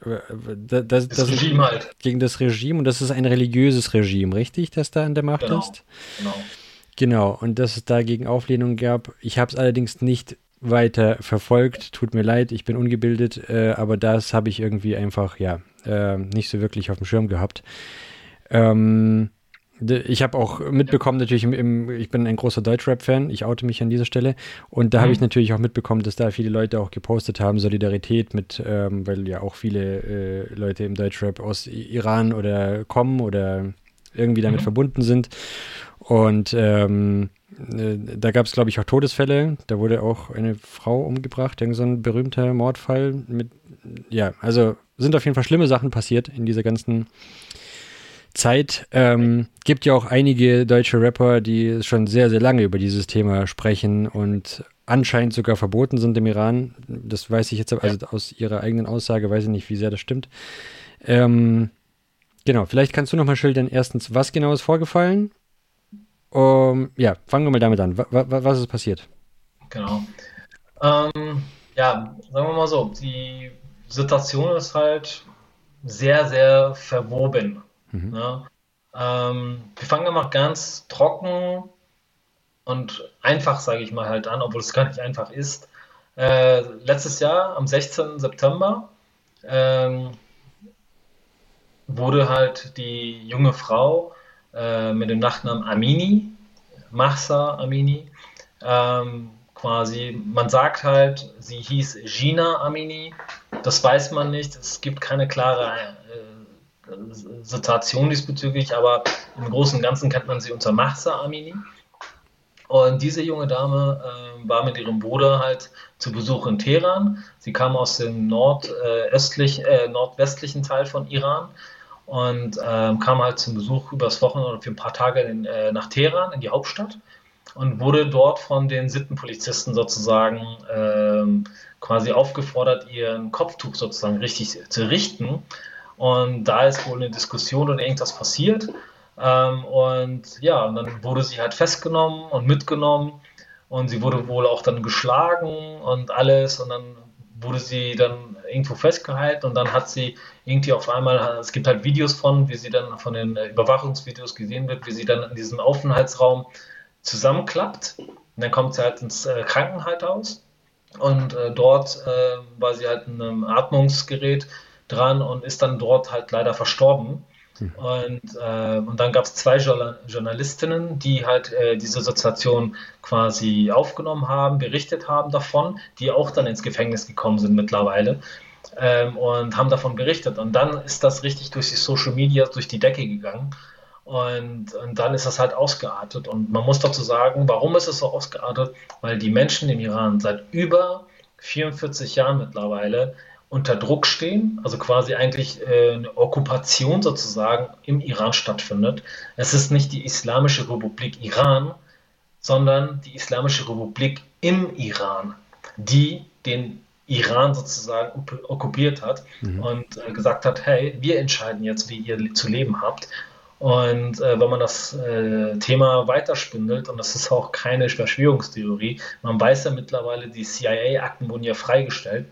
das, das, das Regime halt. Gegen das Regime und das ist ein religiöses Regime, richtig, das da an der Macht genau. ist? Genau. Genau, und dass es dagegen Auflehnung gab. Ich habe es allerdings nicht weiter verfolgt. Tut mir leid, ich bin ungebildet, äh, aber das habe ich irgendwie einfach, ja, äh, nicht so wirklich auf dem Schirm gehabt. Ähm, ich habe auch mitbekommen, natürlich, im, im, ich bin ein großer Deutschrap-Fan, ich oute mich an dieser Stelle. Und da mhm. habe ich natürlich auch mitbekommen, dass da viele Leute auch gepostet haben, Solidarität mit, ähm, weil ja auch viele äh, Leute im Deutschrap aus Iran oder kommen oder irgendwie damit mhm. verbunden sind. Und ähm, äh, da gab es, glaube ich, auch Todesfälle. Da wurde auch eine Frau umgebracht, irgend so ein berühmter Mordfall mit, ja, also sind auf jeden Fall schlimme Sachen passiert in dieser ganzen Zeit. Ähm, gibt ja auch einige deutsche Rapper, die schon sehr, sehr lange über dieses Thema sprechen und anscheinend sogar verboten sind im Iran. Das weiß ich jetzt, also aus ihrer eigenen Aussage weiß ich nicht, wie sehr das stimmt. Ähm, genau, vielleicht kannst du nochmal schildern, erstens, was genau ist vorgefallen? Um, ja, fangen wir mal damit an. W was ist passiert? Genau. Ähm, ja, sagen wir mal so, die Situation ist halt sehr, sehr verwoben. Mhm. Ne? Ähm, wir fangen immer ganz trocken und einfach, sage ich mal, halt an, obwohl es gar nicht einfach ist. Äh, letztes Jahr, am 16. September, ähm, wurde halt die junge Frau äh, mit dem Nachnamen Amini, Mahsa Amini, ähm, quasi, man sagt halt, sie hieß Gina Amini, das weiß man nicht, es gibt keine klare Situation diesbezüglich, aber im Großen und Ganzen kennt man sie unter Mahsa Amini. Und diese junge Dame äh, war mit ihrem Bruder halt zu Besuch in Teheran. Sie kam aus dem nordöstlich, äh, nordwestlichen Teil von Iran und äh, kam halt zum Besuch übers Wochenende oder für ein paar Tage in, äh, nach Teheran, in die Hauptstadt und wurde dort von den Sittenpolizisten sozusagen ähm, quasi aufgefordert, ihren Kopftuch sozusagen richtig zu richten. Und da ist wohl eine Diskussion und irgendwas passiert. Ähm, und ja, und dann wurde sie halt festgenommen und mitgenommen. Und sie wurde wohl auch dann geschlagen und alles. Und dann wurde sie dann irgendwo festgehalten und dann hat sie irgendwie auf einmal, es gibt halt Videos von, wie sie dann von den Überwachungsvideos gesehen wird, wie sie dann in diesem Aufenthaltsraum zusammenklappt. Und dann kommt sie halt ins äh, Krankenhaus und äh, dort äh, war sie halt in einem Atmungsgerät dran und ist dann dort halt leider verstorben. Mhm. Und, äh, und dann gab es zwei Journalistinnen, die halt äh, diese Situation quasi aufgenommen haben, berichtet haben davon, die auch dann ins Gefängnis gekommen sind mittlerweile. Ähm, und haben davon berichtet. Und dann ist das richtig durch die Social Media durch die Decke gegangen. Und, und, dann ist das halt ausgeartet. Und man muss dazu sagen, warum ist es so ausgeartet? Weil die Menschen im Iran seit über 44 Jahren mittlerweile unter Druck stehen, also quasi eigentlich äh, eine Okkupation sozusagen im Iran stattfindet. Es ist nicht die Islamische Republik Iran, sondern die Islamische Republik im Iran, die den Iran sozusagen okkupiert hat mhm. und äh, gesagt hat, hey, wir entscheiden jetzt, wie ihr zu leben habt. Und äh, wenn man das äh, Thema weiterspindelt, und das ist auch keine Verschwörungstheorie, man weiß ja mittlerweile, die CIA-Akten wurden ja freigestellt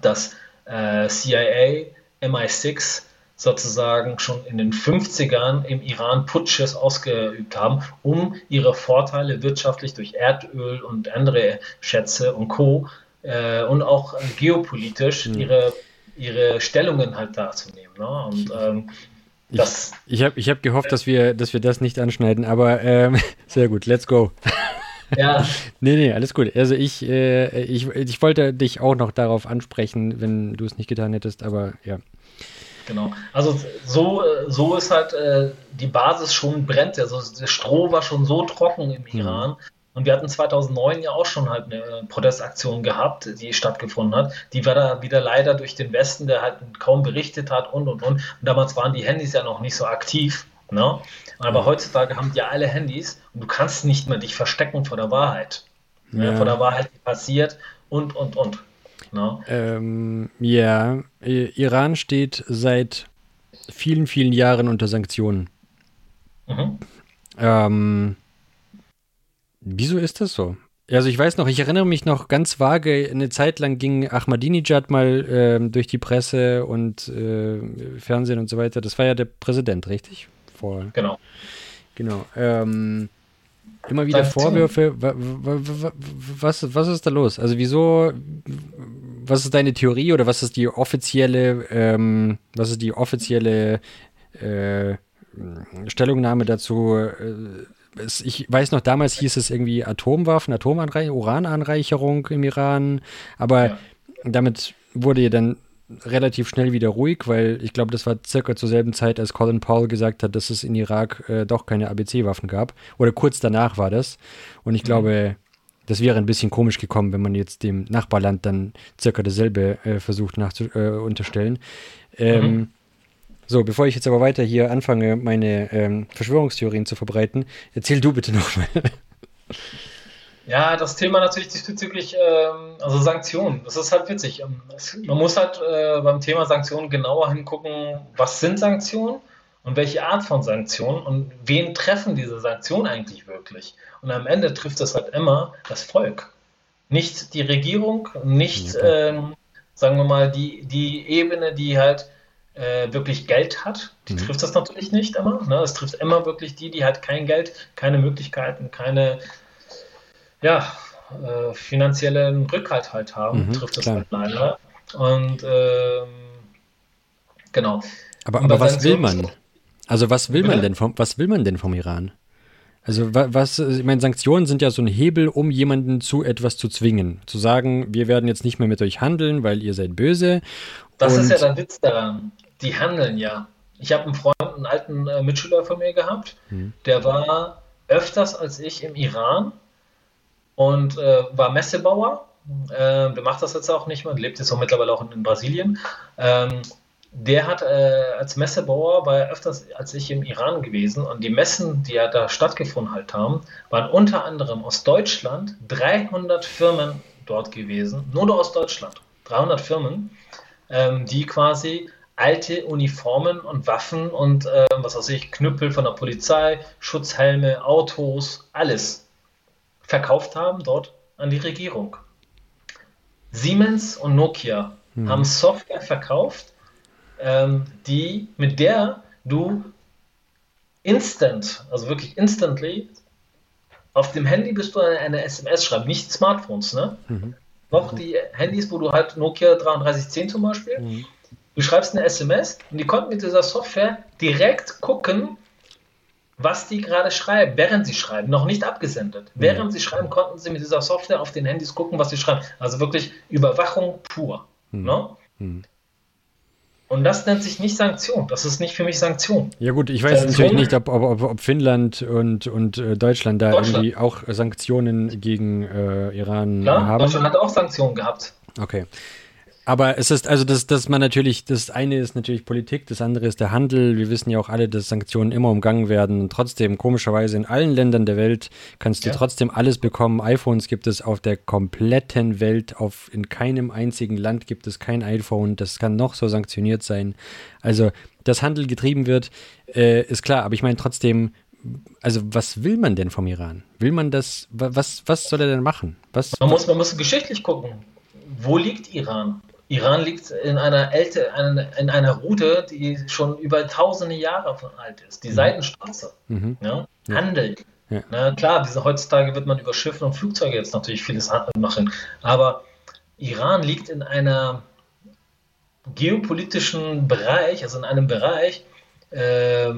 dass äh, CIA, MI6 sozusagen schon in den 50ern im Iran Putsches ausgeübt haben, um ihre Vorteile wirtschaftlich durch Erdöl und andere Schätze und Co. Äh, und auch äh, geopolitisch mhm. ihre, ihre Stellungen halt darzunehmen. Ne? Und ähm, das, ich, ich habe ich hab gehofft, dass wir, dass wir das nicht anschneiden, aber ähm, *laughs* sehr gut, let's go. Ja. *laughs* nee, nee, alles gut. Also ich, äh, ich, ich wollte dich auch noch darauf ansprechen, wenn du es nicht getan hättest, aber ja. Genau. Also so, so ist halt äh, die Basis schon brennt. Also der Stroh war schon so trocken im mhm. Iran. Mhm. Und wir hatten 2009 ja auch schon halt eine Protestaktion gehabt, die stattgefunden hat. Die war da wieder leider durch den Westen, der halt kaum berichtet hat und und und. Und damals waren die Handys ja noch nicht so aktiv. Ne? Aber mhm. heutzutage haben die alle Handys und du kannst nicht mehr dich verstecken vor der Wahrheit. Ja. Ne? Vor der Wahrheit, die passiert und, und, und. Ne? Ähm, ja, Iran steht seit vielen, vielen Jahren unter Sanktionen. Mhm. Ähm, wieso ist das so? Also ich weiß noch, ich erinnere mich noch ganz vage, eine Zeit lang ging Ahmadinejad mal äh, durch die Presse und äh, Fernsehen und so weiter. Das war ja der Präsident, richtig? Vor. Genau. Genau. Ähm, immer wieder Vorwürfe. Was, was ist da los? Also wieso, was ist deine Theorie oder was ist die offizielle, ähm, was ist die offizielle äh, Stellungnahme dazu? Äh, ich weiß noch, damals hieß es irgendwie Atomwaffen, Atomanreicherung, Urananreicherung im Iran, aber ja. damit wurde ja dann relativ schnell wieder ruhig, weil ich glaube, das war circa zur selben Zeit, als Colin Powell gesagt hat, dass es in Irak äh, doch keine ABC-Waffen gab. Oder kurz danach war das. Und ich mhm. glaube, das wäre ein bisschen komisch gekommen, wenn man jetzt dem Nachbarland dann circa dasselbe äh, versucht nach äh, unterstellen. Ähm, mhm. So, bevor ich jetzt aber weiter hier anfange, meine ähm, Verschwörungstheorien zu verbreiten, erzähl du bitte nochmal. *laughs* Ja, das Thema natürlich diesbezüglich, ähm, also Sanktionen, das ist halt witzig. Ähm, man muss halt äh, beim Thema Sanktionen genauer hingucken, was sind Sanktionen und welche Art von Sanktionen und wen treffen diese Sanktionen eigentlich wirklich. Und am Ende trifft es halt immer das Volk. Nicht die Regierung, nicht, ähm, sagen wir mal, die, die Ebene, die halt äh, wirklich Geld hat, die mhm. trifft das natürlich nicht immer. Ne? Es trifft immer wirklich die, die halt kein Geld, keine Möglichkeiten, keine ja, äh, finanziellen Rückhalt halt haben, mhm, trifft das halt leider. Und ähm, genau. Aber, aber was will man? Also was will man denn vom, was will man denn vom Iran? Also was, ich meine, Sanktionen sind ja so ein Hebel, um jemanden zu etwas zu zwingen. Zu sagen, wir werden jetzt nicht mehr mit euch handeln, weil ihr seid böse. Das ist ja der Witz daran. Die handeln ja. Ich habe einen Freund, einen alten äh, Mitschüler von mir gehabt, hm. der war öfters als ich im Iran und äh, war Messebauer. Äh, der macht das jetzt auch nicht mehr, lebt jetzt auch mittlerweile auch in, in Brasilien. Ähm, der hat äh, als Messebauer, war er öfters als ich im Iran gewesen und die Messen, die ja da stattgefunden halt haben, waren unter anderem aus Deutschland 300 Firmen dort gewesen, nur aus Deutschland, 300 Firmen, ähm, die quasi alte Uniformen und Waffen und äh, was weiß ich, Knüppel von der Polizei, Schutzhelme, Autos, alles verkauft haben dort an die Regierung. Siemens und Nokia hm. haben Software verkauft, ähm, die, mit der du instant, also wirklich instantly, auf dem Handy bist du eine, eine SMS schreiben, nicht Smartphones, ne? Mhm. Noch die Handys, wo du halt Nokia 3310 zum Beispiel, mhm. Du schreibst eine SMS und die konnten mit dieser Software direkt gucken, was die gerade schreiben, während sie schreiben, noch nicht abgesendet. Mhm. Während sie schreiben, konnten sie mit dieser Software auf den Handys gucken, was sie schreiben. Also wirklich Überwachung pur. Mhm. Ne? Mhm. Und das nennt sich nicht Sanktion. Das ist nicht für mich Sanktion. Ja gut, ich weiß Sanktion, natürlich nicht, ob, ob, ob, Finnland und, und äh, Deutschland da Deutschland. irgendwie auch Sanktionen gegen äh, Iran Klar, haben. Deutschland hat auch Sanktionen gehabt. Okay. Aber es ist, also das, das man natürlich, das eine ist natürlich Politik, das andere ist der Handel. Wir wissen ja auch alle, dass Sanktionen immer umgangen werden. Und trotzdem, komischerweise, in allen Ländern der Welt kannst du ja. trotzdem alles bekommen. iPhones gibt es auf der kompletten Welt. Auf, in keinem einzigen Land gibt es kein iPhone. Das kann noch so sanktioniert sein. Also, dass Handel getrieben wird, äh, ist klar. Aber ich meine trotzdem, also was will man denn vom Iran? Will man das, was, was soll er denn machen? Was, man, muss, man muss geschichtlich gucken. Wo liegt Iran? Iran liegt in einer, Älte, in einer Route, die schon über tausende Jahre alt ist. Die mhm. Seidenstraße. Mhm. Ja? Handel. Ja. Na, klar, diese, heutzutage wird man über Schiffe und Flugzeuge jetzt natürlich vieles machen. Aber Iran liegt in einem geopolitischen Bereich, also in einem Bereich, äh,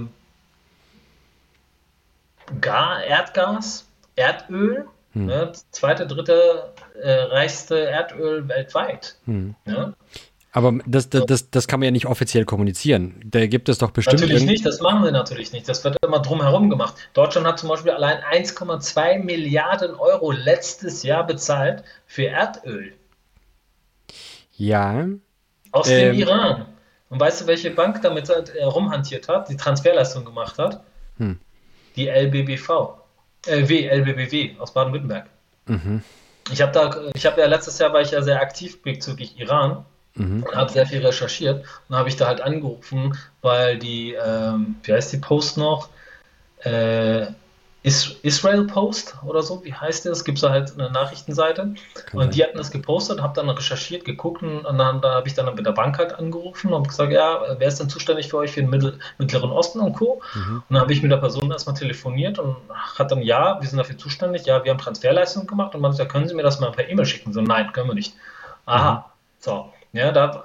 Gar, Erdgas, Erdöl, hm. Ne? Zweite, dritte äh, reichste Erdöl weltweit. Hm. Ja? Aber das, das, das, das, kann man ja nicht offiziell kommunizieren. Da gibt es doch bestimmt. Natürlich nicht, das machen sie natürlich nicht. Das wird immer drumherum gemacht. Deutschland hat zum Beispiel allein 1,2 Milliarden Euro letztes Jahr bezahlt für Erdöl. Ja. Aus ähm, dem Iran. Und weißt du, welche Bank damit äh, rumhantiert hat, die Transferleistung gemacht hat? Hm. Die LBBV. Äh, w, LBBW aus Baden-Württemberg. Mhm. Ich habe da, ich habe ja letztes Jahr war ich ja sehr aktiv bezüglich Iran mhm. und habe sehr viel recherchiert und habe ich da halt angerufen, weil die, ähm, wie heißt die Post noch? Äh, Israel Post oder so, wie heißt das? Gibt es da halt eine Nachrichtenseite. Kann und die hatten das gepostet, habe dann recherchiert, geguckt und dann da habe ich dann mit der Bank halt angerufen und gesagt, ja, wer ist denn zuständig für euch für den Mittel, Mittleren Osten und Co. Mhm. Und dann habe ich mit der Person erstmal telefoniert und hat dann, ja, wir sind dafür zuständig, ja, wir haben Transferleistungen gemacht und man sagt, ja, können Sie mir das mal per E-Mail schicken? So, nein, können wir nicht. Aha, mhm. so. Ja, da,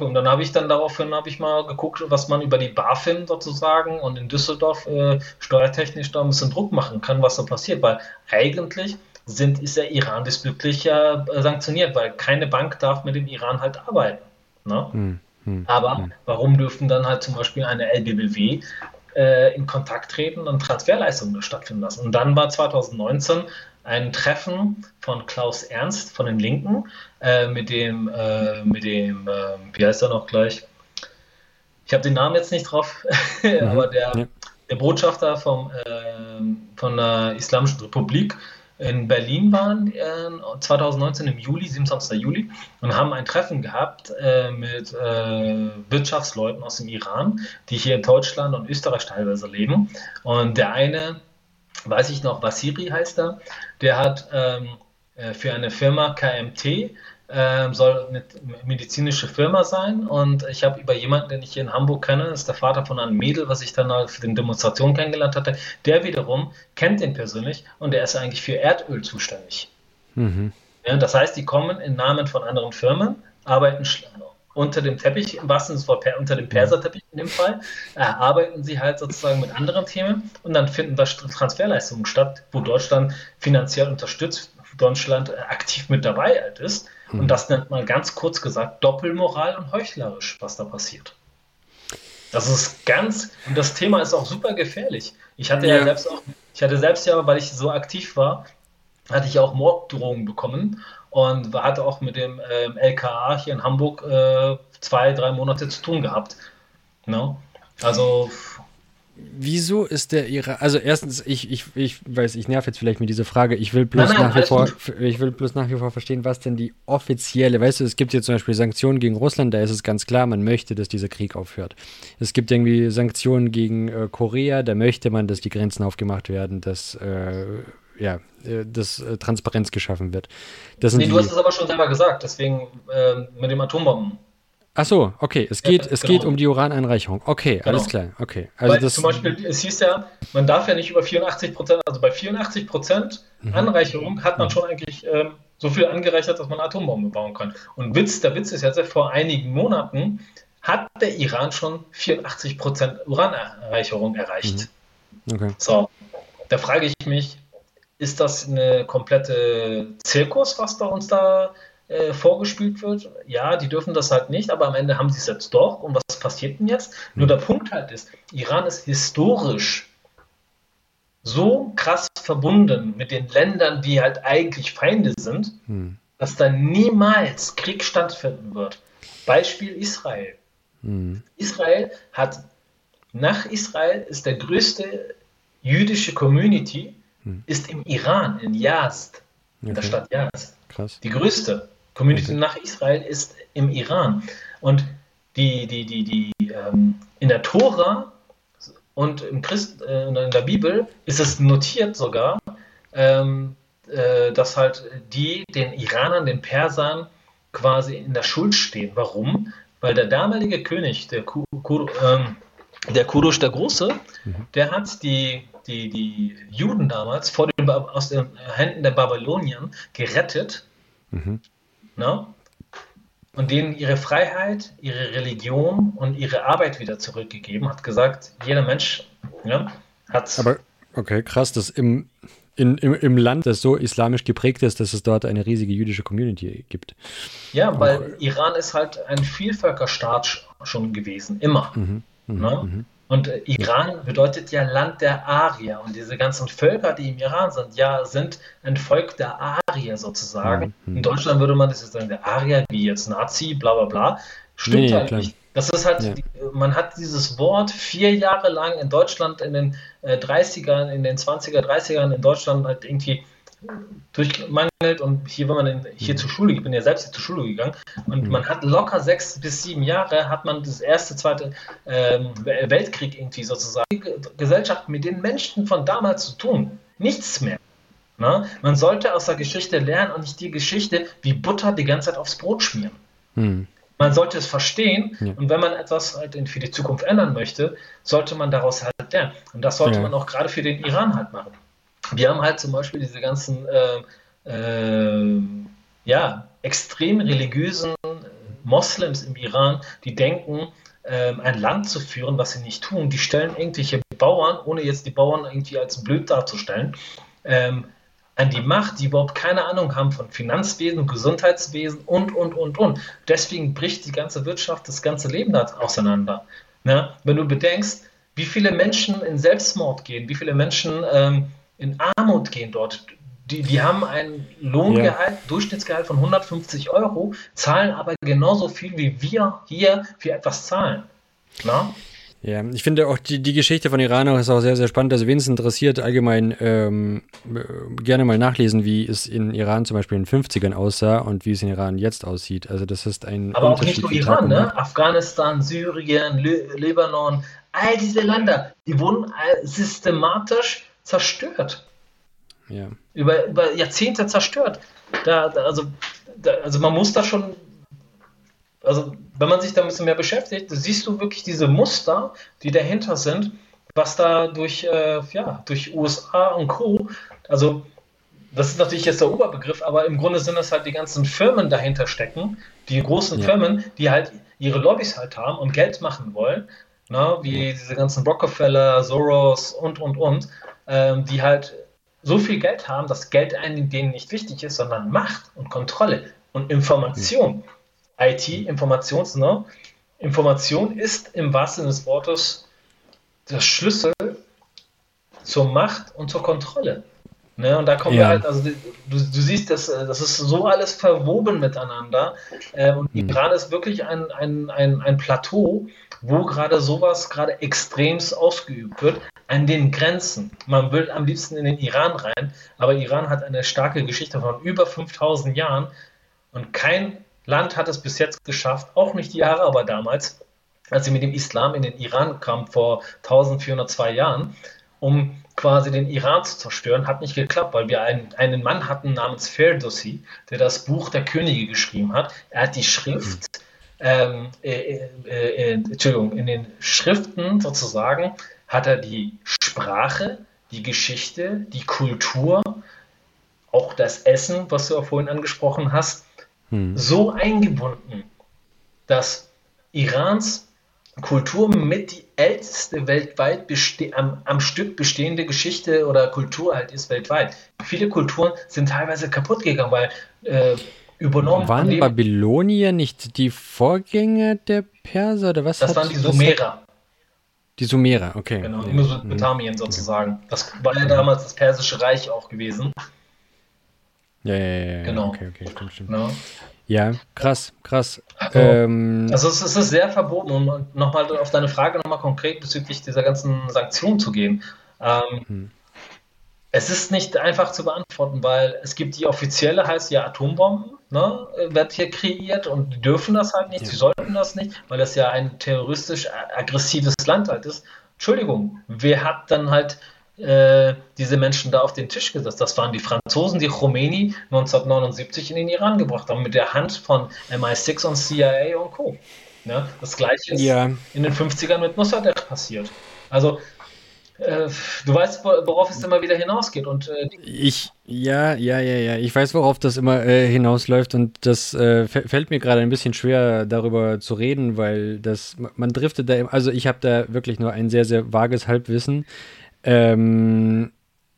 und dann habe ich dann daraufhin habe ich mal geguckt, was man über die BaFin sozusagen und in Düsseldorf äh, steuertechnisch da ein bisschen Druck machen kann, was da passiert, weil eigentlich sind, ist der Iran diesbezüglich ja äh, sanktioniert, weil keine Bank darf mit dem Iran halt arbeiten. Ne? Hm, hm, Aber hm. warum dürfen dann halt zum Beispiel eine LBBW äh, in Kontakt treten und Transferleistungen stattfinden lassen? Und dann war 2019 ein Treffen von Klaus Ernst von den Linken äh, mit dem, äh, mit dem äh, wie heißt er noch gleich? Ich habe den Namen jetzt nicht drauf, *laughs* mhm. aber der, ja. der Botschafter vom, ähm, von der Islamischen Republik in Berlin waren 2019 äh, im Juli, 27. Juli, und haben ein Treffen gehabt äh, mit äh, Wirtschaftsleuten aus dem Iran, die hier in Deutschland und Österreich teilweise leben. Und der eine weiß ich noch, Vasiri heißt er, der hat ähm, äh, für eine Firma KMT, äh, soll eine medizinische Firma sein und ich habe über jemanden, den ich hier in Hamburg kenne, das ist der Vater von einem Mädel, was ich dann halt für den Demonstration kennengelernt hatte, der wiederum kennt den persönlich und der ist eigentlich für Erdöl zuständig. Mhm. Ja, das heißt, die kommen im Namen von anderen Firmen, arbeiten unter dem Teppich, im wahrsten Sinne unter dem Perserteppich in dem Fall, äh, arbeiten sie halt sozusagen mit anderen Themen und dann finden da Transferleistungen statt, wo Deutschland finanziell unterstützt, Deutschland äh, aktiv mit dabei halt ist. Und hm. das nennt man ganz kurz gesagt Doppelmoral und heuchlerisch, was da passiert. Das ist ganz, und das Thema ist auch super gefährlich. Ich hatte ja, ja selbst auch, ich hatte selbst ja, weil ich so aktiv war, hatte ich auch Morddrohungen bekommen und hatte auch mit dem ähm, LKA hier in Hamburg äh, zwei, drei Monate zu tun gehabt. No? Also. Wieso ist der Iran? Also erstens, ich, ich, ich weiß, ich nerv jetzt vielleicht mit dieser Frage. Ich will bloß nein, nein, nach wie vor, ich will bloß nach wie vor verstehen, was denn die offizielle, weißt du, es gibt jetzt zum Beispiel Sanktionen gegen Russland, da ist es ganz klar, man möchte, dass dieser Krieg aufhört. Es gibt irgendwie Sanktionen gegen äh, Korea, da möchte man, dass die Grenzen aufgemacht werden, dass äh, ja, äh, dass äh, Transparenz geschaffen wird. Das nee, du hast es aber schon selber gesagt, deswegen äh, mit dem Atombomben. Ach so, okay, es geht, ja, es genau. geht um die Uraneinreichung. Okay, genau. alles klar, okay. Also Weil das, zum Beispiel, es hieß ja, man darf ja nicht über 84 Prozent, also bei 84 Prozent mhm. Anreicherung hat man mhm. schon eigentlich ähm, so viel angereichert, dass man Atombomben bauen kann. Und Witz, der Witz ist jetzt, vor einigen Monaten hat der Iran schon 84% Uranerreicherung erreicht. Mhm. Okay. So, da frage ich mich, ist das eine komplette Zirkus, was da uns da äh, vorgespielt wird? Ja, die dürfen das halt nicht, aber am Ende haben sie es jetzt doch. Und was passiert denn jetzt? Mhm. Nur der Punkt halt ist, Iran ist historisch so krass verbunden mit den Ländern, die halt eigentlich Feinde sind, mhm. dass da niemals Krieg stattfinden wird. Beispiel Israel. Mhm. Israel hat, nach Israel ist der größte jüdische Community, hm. ist im Iran, in Yazd, okay. in der Stadt Yazd. Krass. Die größte Community okay. nach Israel ist im Iran. Und die, die, die, die, ähm, in der Tora und im Christ, äh, in der Bibel ist es notiert sogar, ähm, äh, dass halt die den Iranern, den Persern quasi in der Schuld stehen. Warum? Weil der damalige König, der, Kur, ähm, der Kurush der Große, mhm. der hat die die, die Juden damals vor den, aus den Händen der Babyloniern gerettet mhm. ne? und denen ihre Freiheit, ihre Religion und ihre Arbeit wieder zurückgegeben, hat gesagt, jeder Mensch ja, hat. Aber okay, krass, dass im, in, im, im Land, das so islamisch geprägt ist, dass es dort eine riesige jüdische Community gibt. Ja, weil. Iran ist halt ein Vielvölkerstaat schon gewesen, immer. Mhm, mh, ne? Und äh, Iran bedeutet ja Land der Arier. Und diese ganzen Völker, die im Iran sind, ja, sind ein Volk der Arier sozusagen. Mhm. In Deutschland würde man das jetzt sagen, der Arier, wie jetzt Nazi, bla bla bla. Stimmt nee, halt klar. nicht. Das ist halt, ja. man hat dieses Wort vier Jahre lang in Deutschland in den äh, 30ern, in den 20er, 30ern in Deutschland halt irgendwie durchmangelt und hier, wenn man in, hier mhm. zur Schule, ich bin ja selbst zur Schule gegangen und mhm. man hat locker sechs bis sieben Jahre, hat man das erste, zweite ähm, Weltkrieg irgendwie sozusagen, die Gesellschaft mit den Menschen von damals zu tun. Nichts mehr. Na? Ne? Man sollte aus der Geschichte lernen und nicht die Geschichte wie Butter die ganze Zeit aufs Brot schmieren. Mhm. Man sollte es verstehen ja. und wenn man etwas halt für die Zukunft ändern möchte, sollte man daraus halt lernen. Und das sollte ja. man auch gerade für den Iran halt machen. Wir haben halt zum Beispiel diese ganzen äh, äh, ja, extrem religiösen Moslems im Iran, die denken, äh, ein Land zu führen, was sie nicht tun. Die stellen irgendwelche Bauern, ohne jetzt die Bauern irgendwie als blöd darzustellen, ähm, an die Macht, die überhaupt keine Ahnung haben von Finanzwesen, Gesundheitswesen und, und, und, und. Deswegen bricht die ganze Wirtschaft, das ganze Leben da auseinander. Ne? Wenn du bedenkst, wie viele Menschen in Selbstmord gehen, wie viele Menschen ähm, in Armut gehen dort. Die, die haben ein Lohngehalt, ja. Durchschnittsgehalt von 150 Euro, zahlen aber genauso viel wie wir hier für etwas zahlen. Na? Ja, ich finde auch die, die Geschichte von Iran ist auch sehr, sehr spannend. Also, wen es interessiert, allgemein ähm, gerne mal nachlesen, wie es in Iran zum Beispiel in den 50ern aussah und wie es in Iran jetzt aussieht. Also, das ist ein. Aber auch nicht nur Iran, ne? Afghanistan, Syrien, Le Libanon, all diese Länder, die wurden systematisch zerstört. Ja. Über, über Jahrzehnte zerstört. Da, da also, da, also man muss da schon, also wenn man sich da ein bisschen mehr beschäftigt, siehst du wirklich diese Muster, die dahinter sind, was da durch, äh, ja, durch USA und Co. Also das ist natürlich jetzt der Oberbegriff, aber im Grunde sind es halt die ganzen Firmen dahinter stecken, die großen ja. Firmen, die halt ihre Lobbys halt haben und Geld machen wollen, na, wie diese ganzen Rockefeller, Soros und, und, und ähm, die halt so viel Geld haben, dass Geld einem denen nicht wichtig ist, sondern Macht und Kontrolle und Information. Mhm. IT, Informations, ne? Information ist im wahrsten Sinne des Wortes der Schlüssel zur Macht und zur Kontrolle. Ne, und da kommen ja. wir halt, also du, du siehst, das, das ist so alles verwoben miteinander. Äh, und mhm. Iran ist wirklich ein, ein, ein, ein Plateau, wo gerade sowas gerade extremst ausgeübt wird, an den Grenzen. Man will am liebsten in den Iran rein, aber Iran hat eine starke Geschichte von über 5000 Jahren und kein Land hat es bis jetzt geschafft, auch nicht die Araber damals, als sie mit dem Islam in den Iran kamen vor 1402 Jahren, um quasi den Iran zu zerstören, hat nicht geklappt, weil wir einen, einen Mann hatten namens Ferdowsi, der das Buch der Könige geschrieben hat. Er hat die Schrift, ähm, äh, äh, äh, Entschuldigung, in den Schriften sozusagen hat er die Sprache, die Geschichte, die Kultur, auch das Essen, was du auch vorhin angesprochen hast, hm. so eingebunden, dass Irans Kultur mit die älteste weltweit am, am, Stück bestehende Geschichte oder Kultur halt ist weltweit. Viele Kulturen sind teilweise kaputt gegangen, weil äh, übernommen. Waren Babylonier nicht die Vorgänger der Perser oder was? Das waren die Sumerer. Die Sumerer, okay. Genau, die Mesopotamien sozusagen. Das war ja damals das Persische Reich auch gewesen. Ja, ja, ja. Genau. Okay, okay, stimmt, stimmt. Genau. Ja, krass, krass. Also, ähm, also es, es, ist sehr verboten, um nochmal auf deine Frage nochmal konkret bezüglich dieser ganzen Sanktionen zu gehen. Ähm, hm. Es ist nicht einfach zu beantworten, weil es gibt die offizielle, heißt ja Atombomben, ne, wird hier kreiert und die dürfen das halt nicht, ja. sie sollten das nicht, weil das ja ein terroristisch aggressives Land halt ist. Entschuldigung, wer hat dann halt äh, diese Menschen da auf den Tisch gesetzt? Das waren die Franzosen, die Khomeini 1979 in den Iran gebracht haben, mit der Hand von MI6 und CIA und Co. Ne? Das gleiche ist ja. in den 50ern mit Mossadegh passiert. Also äh, du weißt, worauf es immer wieder hinausgeht. Und, äh, ich, ja, ja, ja, ja. Ich weiß, worauf das immer äh, hinausläuft und das äh, fällt mir gerade ein bisschen schwer, darüber zu reden, weil das, man driftet da, also ich habe da wirklich nur ein sehr, sehr vages Halbwissen. Ähm,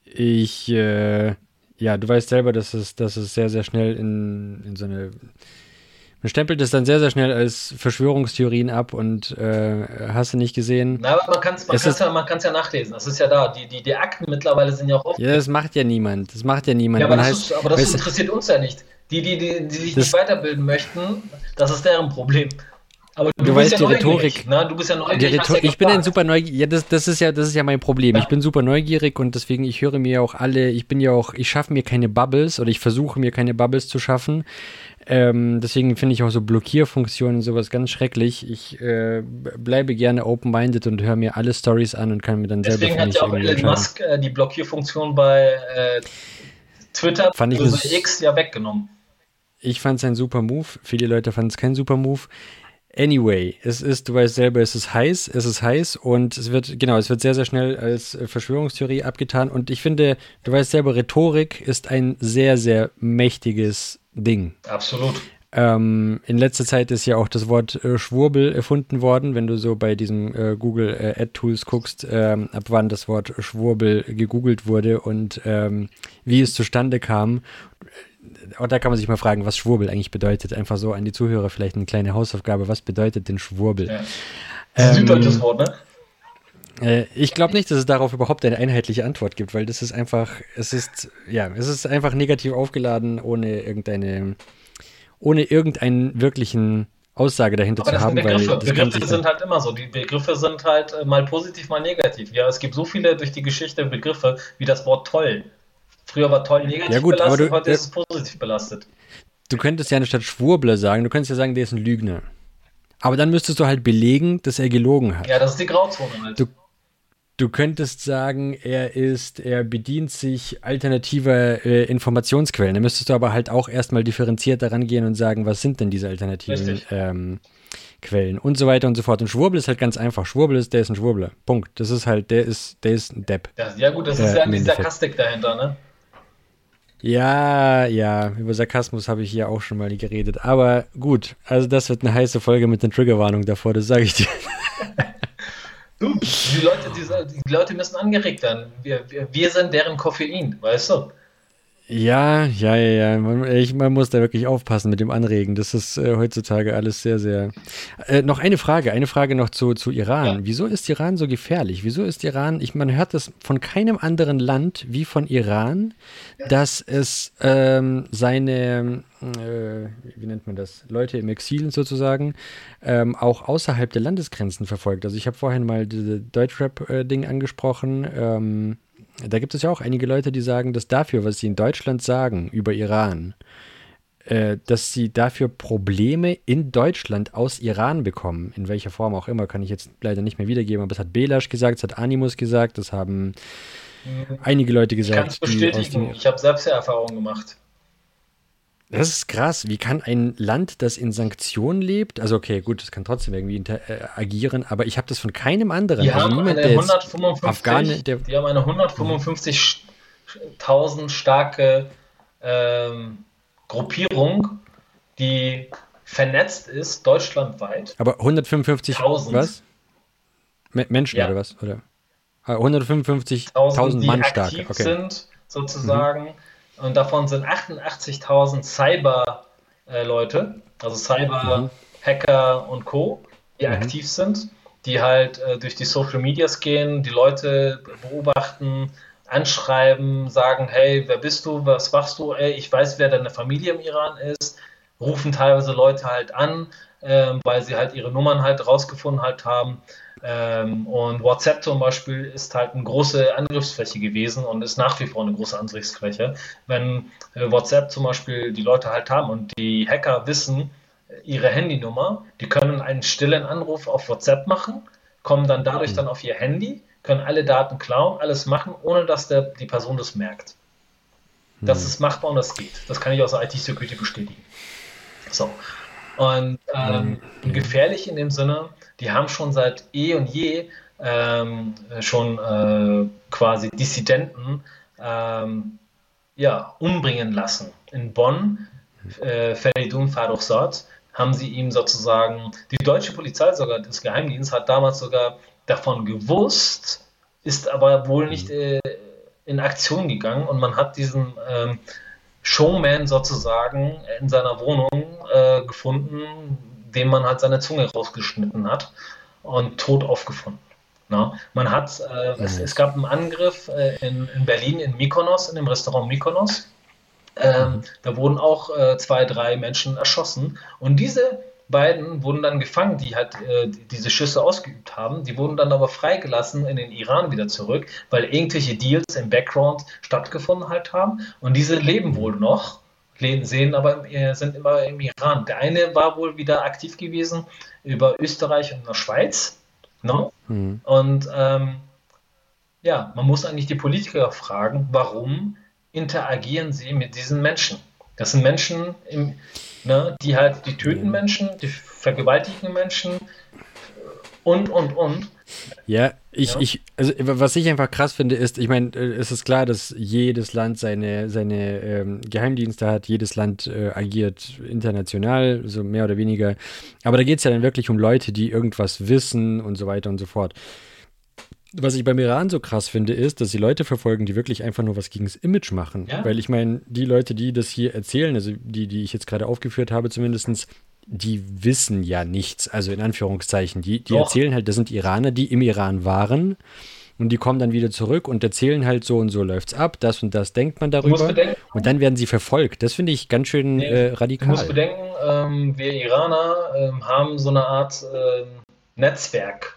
ich, äh, ja, du weißt selber, dass es, dass es sehr, sehr schnell in, in so eine man stempelt es dann sehr, sehr schnell als Verschwörungstheorien ab und äh, hast du nicht gesehen. Na, aber man kann es man kann's ja, ja nachlesen. Das ist ja da. Die, die, die Akten mittlerweile sind ja auch oft. Ja, das macht ja niemand. Das macht ja niemand. Ja, aber, das, heißt, ist, aber das interessiert uns ja nicht. Die, die, die, die sich nicht weiterbilden möchten, das ist deren Problem. Aber du, du weißt ja die Rhetorik. Ne? Du bist ja neugierig. Ja ich bin ein super neugierig. Ja, das, das ist ja, das ist ja mein Problem. Ja. Ich bin super neugierig und deswegen ich höre mir auch alle. Ich bin ja auch, ich schaffe mir keine Bubbles oder ich versuche mir keine Bubbles zu schaffen. Ähm, deswegen finde ich auch so Blockierfunktionen und sowas ganz schrecklich. Ich äh, bleibe gerne open-minded und höre mir alle Stories an und kann mir dann deswegen selber Deswegen hat ja auch Elon Musk äh, die Blockierfunktion bei äh, Twitter, fand ich also X, ja weggenommen. Ich fand es ein super Move. Viele Leute fanden es kein super Move. Anyway, es ist, du weißt selber, es ist heiß, es ist heiß und es wird, genau, es wird sehr, sehr schnell als Verschwörungstheorie abgetan und ich finde, du weißt selber, Rhetorik ist ein sehr, sehr mächtiges Ding. Absolut. Ähm, in letzter Zeit ist ja auch das Wort äh, Schwurbel erfunden worden, wenn du so bei diesem äh, Google äh, Ad Tools guckst, ähm, ab wann das Wort Schwurbel gegoogelt wurde und ähm, wie es zustande kam. Und da kann man sich mal fragen, was Schwurbel eigentlich bedeutet. Einfach so an die Zuhörer vielleicht eine kleine Hausaufgabe. Was bedeutet denn Schwurbel? Ja. Das ist ein süddeutsches Wort, ne? Äh, ich glaube nicht, dass es darauf überhaupt eine einheitliche Antwort gibt, weil das ist einfach, es ist, ja, es ist einfach negativ aufgeladen, ohne irgendeine, ohne irgendeinen wirklichen Aussage dahinter Aber zu haben. Begriffe. Weil Begriffe sind halt immer so. Die Begriffe sind halt äh, mal positiv, mal negativ. Ja, es gibt so viele durch die Geschichte Begriffe wie das Wort toll. Früher war toll negativ ja, gut, belastet, du, heute ist es positiv belastet. Du könntest ja anstatt Schwurbler sagen, du könntest ja sagen, der ist ein Lügner. Aber dann müsstest du halt belegen, dass er gelogen hat. Ja, das ist die Grauzone halt. Du, Du könntest sagen, er ist, er bedient sich alternativer äh, Informationsquellen. Da müsstest du aber halt auch erstmal differenziert daran gehen und sagen, was sind denn diese alternativen ähm, Quellen und so weiter und so fort. Und Schwurbel ist halt ganz einfach. Schwurbel ist, der ist ein Schwurbler. Punkt. Das ist halt, der ist, der ist ein Depp. Das, ja gut, das ist äh, ja die Sarkastik dahinter, ne? Ja, ja, über Sarkasmus habe ich hier auch schon mal geredet. Aber gut, also das wird eine heiße Folge mit einer Triggerwarnung davor, das sage ich dir. *laughs* Du, die Leute, die, die Leute müssen angeregt werden. Wir, wir, wir sind deren Koffein, weißt du? Ja, ja, ja, ja. Man, ich, man muss da wirklich aufpassen mit dem Anregen. Das ist äh, heutzutage alles sehr, sehr. Äh, noch eine Frage, eine Frage noch zu, zu Iran. Ja. Wieso ist Iran so gefährlich? Wieso ist Iran, ich, man hört das von keinem anderen Land wie von Iran, ja. dass es ähm, seine, äh, wie nennt man das, Leute im Exil sozusagen, ähm, auch außerhalb der Landesgrenzen verfolgt. Also ich habe vorhin mal diese Deutschrap-Ding äh, angesprochen. Ähm, da gibt es ja auch einige Leute, die sagen, dass dafür, was sie in Deutschland sagen über Iran, äh, dass sie dafür Probleme in Deutschland aus Iran bekommen. In welcher Form auch immer, kann ich jetzt leider nicht mehr wiedergeben, aber das hat Belasch gesagt, das hat Animus gesagt, das haben mhm. einige Leute gesagt. Ich kann es bestätigen, ich habe selbst Erfahrungen gemacht. Das ist krass. Wie kann ein Land, das in Sanktionen lebt, also okay, gut, das kann trotzdem irgendwie äh, agieren, aber ich habe das von keinem anderen. Die also haben niemand, eine 155, Afghane, der, die haben eine 155.000 starke ähm, Gruppierung, die vernetzt ist, deutschlandweit. Aber 155.000 was? Menschen ja. oder was? Oder? 155.000 ah, Mann stark. okay. sind, sozusagen. Mhm. Und davon sind 88.000 Cyber-Leute, also Cyber-Hacker und Co., die mhm. aktiv sind, die halt äh, durch die Social Medias gehen, die Leute beobachten, anschreiben, sagen, hey, wer bist du, was machst du, ey, ich weiß, wer deine Familie im Iran ist, rufen teilweise Leute halt an, äh, weil sie halt ihre Nummern halt rausgefunden halt haben. Ähm, und WhatsApp zum Beispiel ist halt eine große Angriffsfläche gewesen und ist nach wie vor eine große Angriffsfläche. Wenn äh, WhatsApp zum Beispiel die Leute halt haben und die Hacker wissen äh, ihre Handynummer, die können einen stillen Anruf auf WhatsApp machen, kommen dann dadurch mhm. dann auf ihr Handy, können alle Daten klauen, alles machen, ohne dass der, die Person das merkt. Das mhm. ist machbar und das geht. Das kann ich aus der IT-Security bestätigen. So. Und ähm, mhm. gefährlich in dem Sinne, die haben schon seit eh und je ähm, schon äh, quasi Dissidenten ähm, ja, umbringen lassen. In Bonn, äh, Feridun Farouchzad, haben sie ihm sozusagen, die deutsche Polizei sogar, das Geheimdienst hat damals sogar davon gewusst, ist aber wohl nicht äh, in Aktion gegangen und man hat diesen ähm, Showman sozusagen in seiner Wohnung äh, gefunden, dem man halt seine Zunge rausgeschnitten hat und tot aufgefunden. Na, man hat, äh, es, es, gab einen Angriff äh, in, in, Berlin in Mykonos, in dem Restaurant Mykonos. Ähm, mhm. Da wurden auch äh, zwei, drei Menschen erschossen. Und diese beiden wurden dann gefangen, die halt äh, diese Schüsse ausgeübt haben. Die wurden dann aber freigelassen in den Iran wieder zurück, weil irgendwelche Deals im Background stattgefunden halt haben. Und diese leben wohl noch sehen, aber sind immer im Iran. Der eine war wohl wieder aktiv gewesen über Österreich und der Schweiz. No? Ne? Mhm. Und ähm, ja, man muss eigentlich die Politiker fragen, warum interagieren sie mit diesen Menschen? Das sind Menschen, im, ne, die halt, die töten Menschen, die vergewaltigen Menschen und, und, und. Ja, ich, ja. ich, also was ich einfach krass finde, ist, ich meine, äh, es ist klar, dass jedes Land seine, seine ähm, Geheimdienste hat, jedes Land äh, agiert international, so mehr oder weniger. Aber da geht es ja dann wirklich um Leute, die irgendwas wissen und so weiter und so fort. Was ich beim Iran so krass finde, ist, dass sie Leute verfolgen, die wirklich einfach nur was gegen das Image machen. Ja? Weil ich meine, die Leute, die das hier erzählen, also die, die ich jetzt gerade aufgeführt habe, zumindestens die wissen ja nichts, also in Anführungszeichen. Die, die erzählen halt, das sind Iraner, die im Iran waren und die kommen dann wieder zurück und erzählen halt so und so läuft's ab, das und das denkt man darüber und dann werden sie verfolgt. Das finde ich ganz schön äh, radikal. Du musst bedenken, ähm, wir Iraner ähm, haben so eine Art äh, Netzwerk.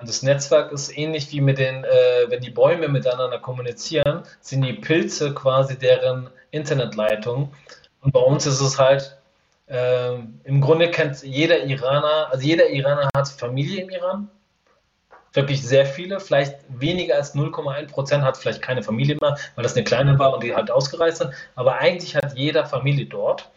Ähm, das Netzwerk ist ähnlich wie mit den, äh, wenn die Bäume miteinander kommunizieren, sind die Pilze quasi deren Internetleitung. Und bei uns ist es halt ähm, Im Grunde kennt jeder Iraner, also jeder Iraner hat Familie im Iran. Wirklich sehr viele, vielleicht weniger als 0,1 Prozent hat vielleicht keine Familie mehr, weil das eine kleine war und die halt ausgereist sind. Aber eigentlich hat jeder Familie dort,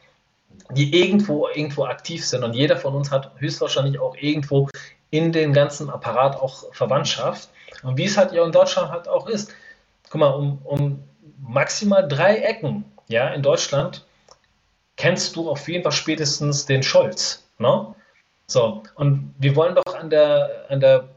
die irgendwo, irgendwo aktiv sind. Und jeder von uns hat höchstwahrscheinlich auch irgendwo in den ganzen Apparat auch Verwandtschaft. Und wie es halt ja in Deutschland halt auch ist. Guck mal, um, um maximal drei Ecken ja, in Deutschland kennst du auf jeden Fall spätestens den Scholz. Ne? So, und wir wollen doch an der, an der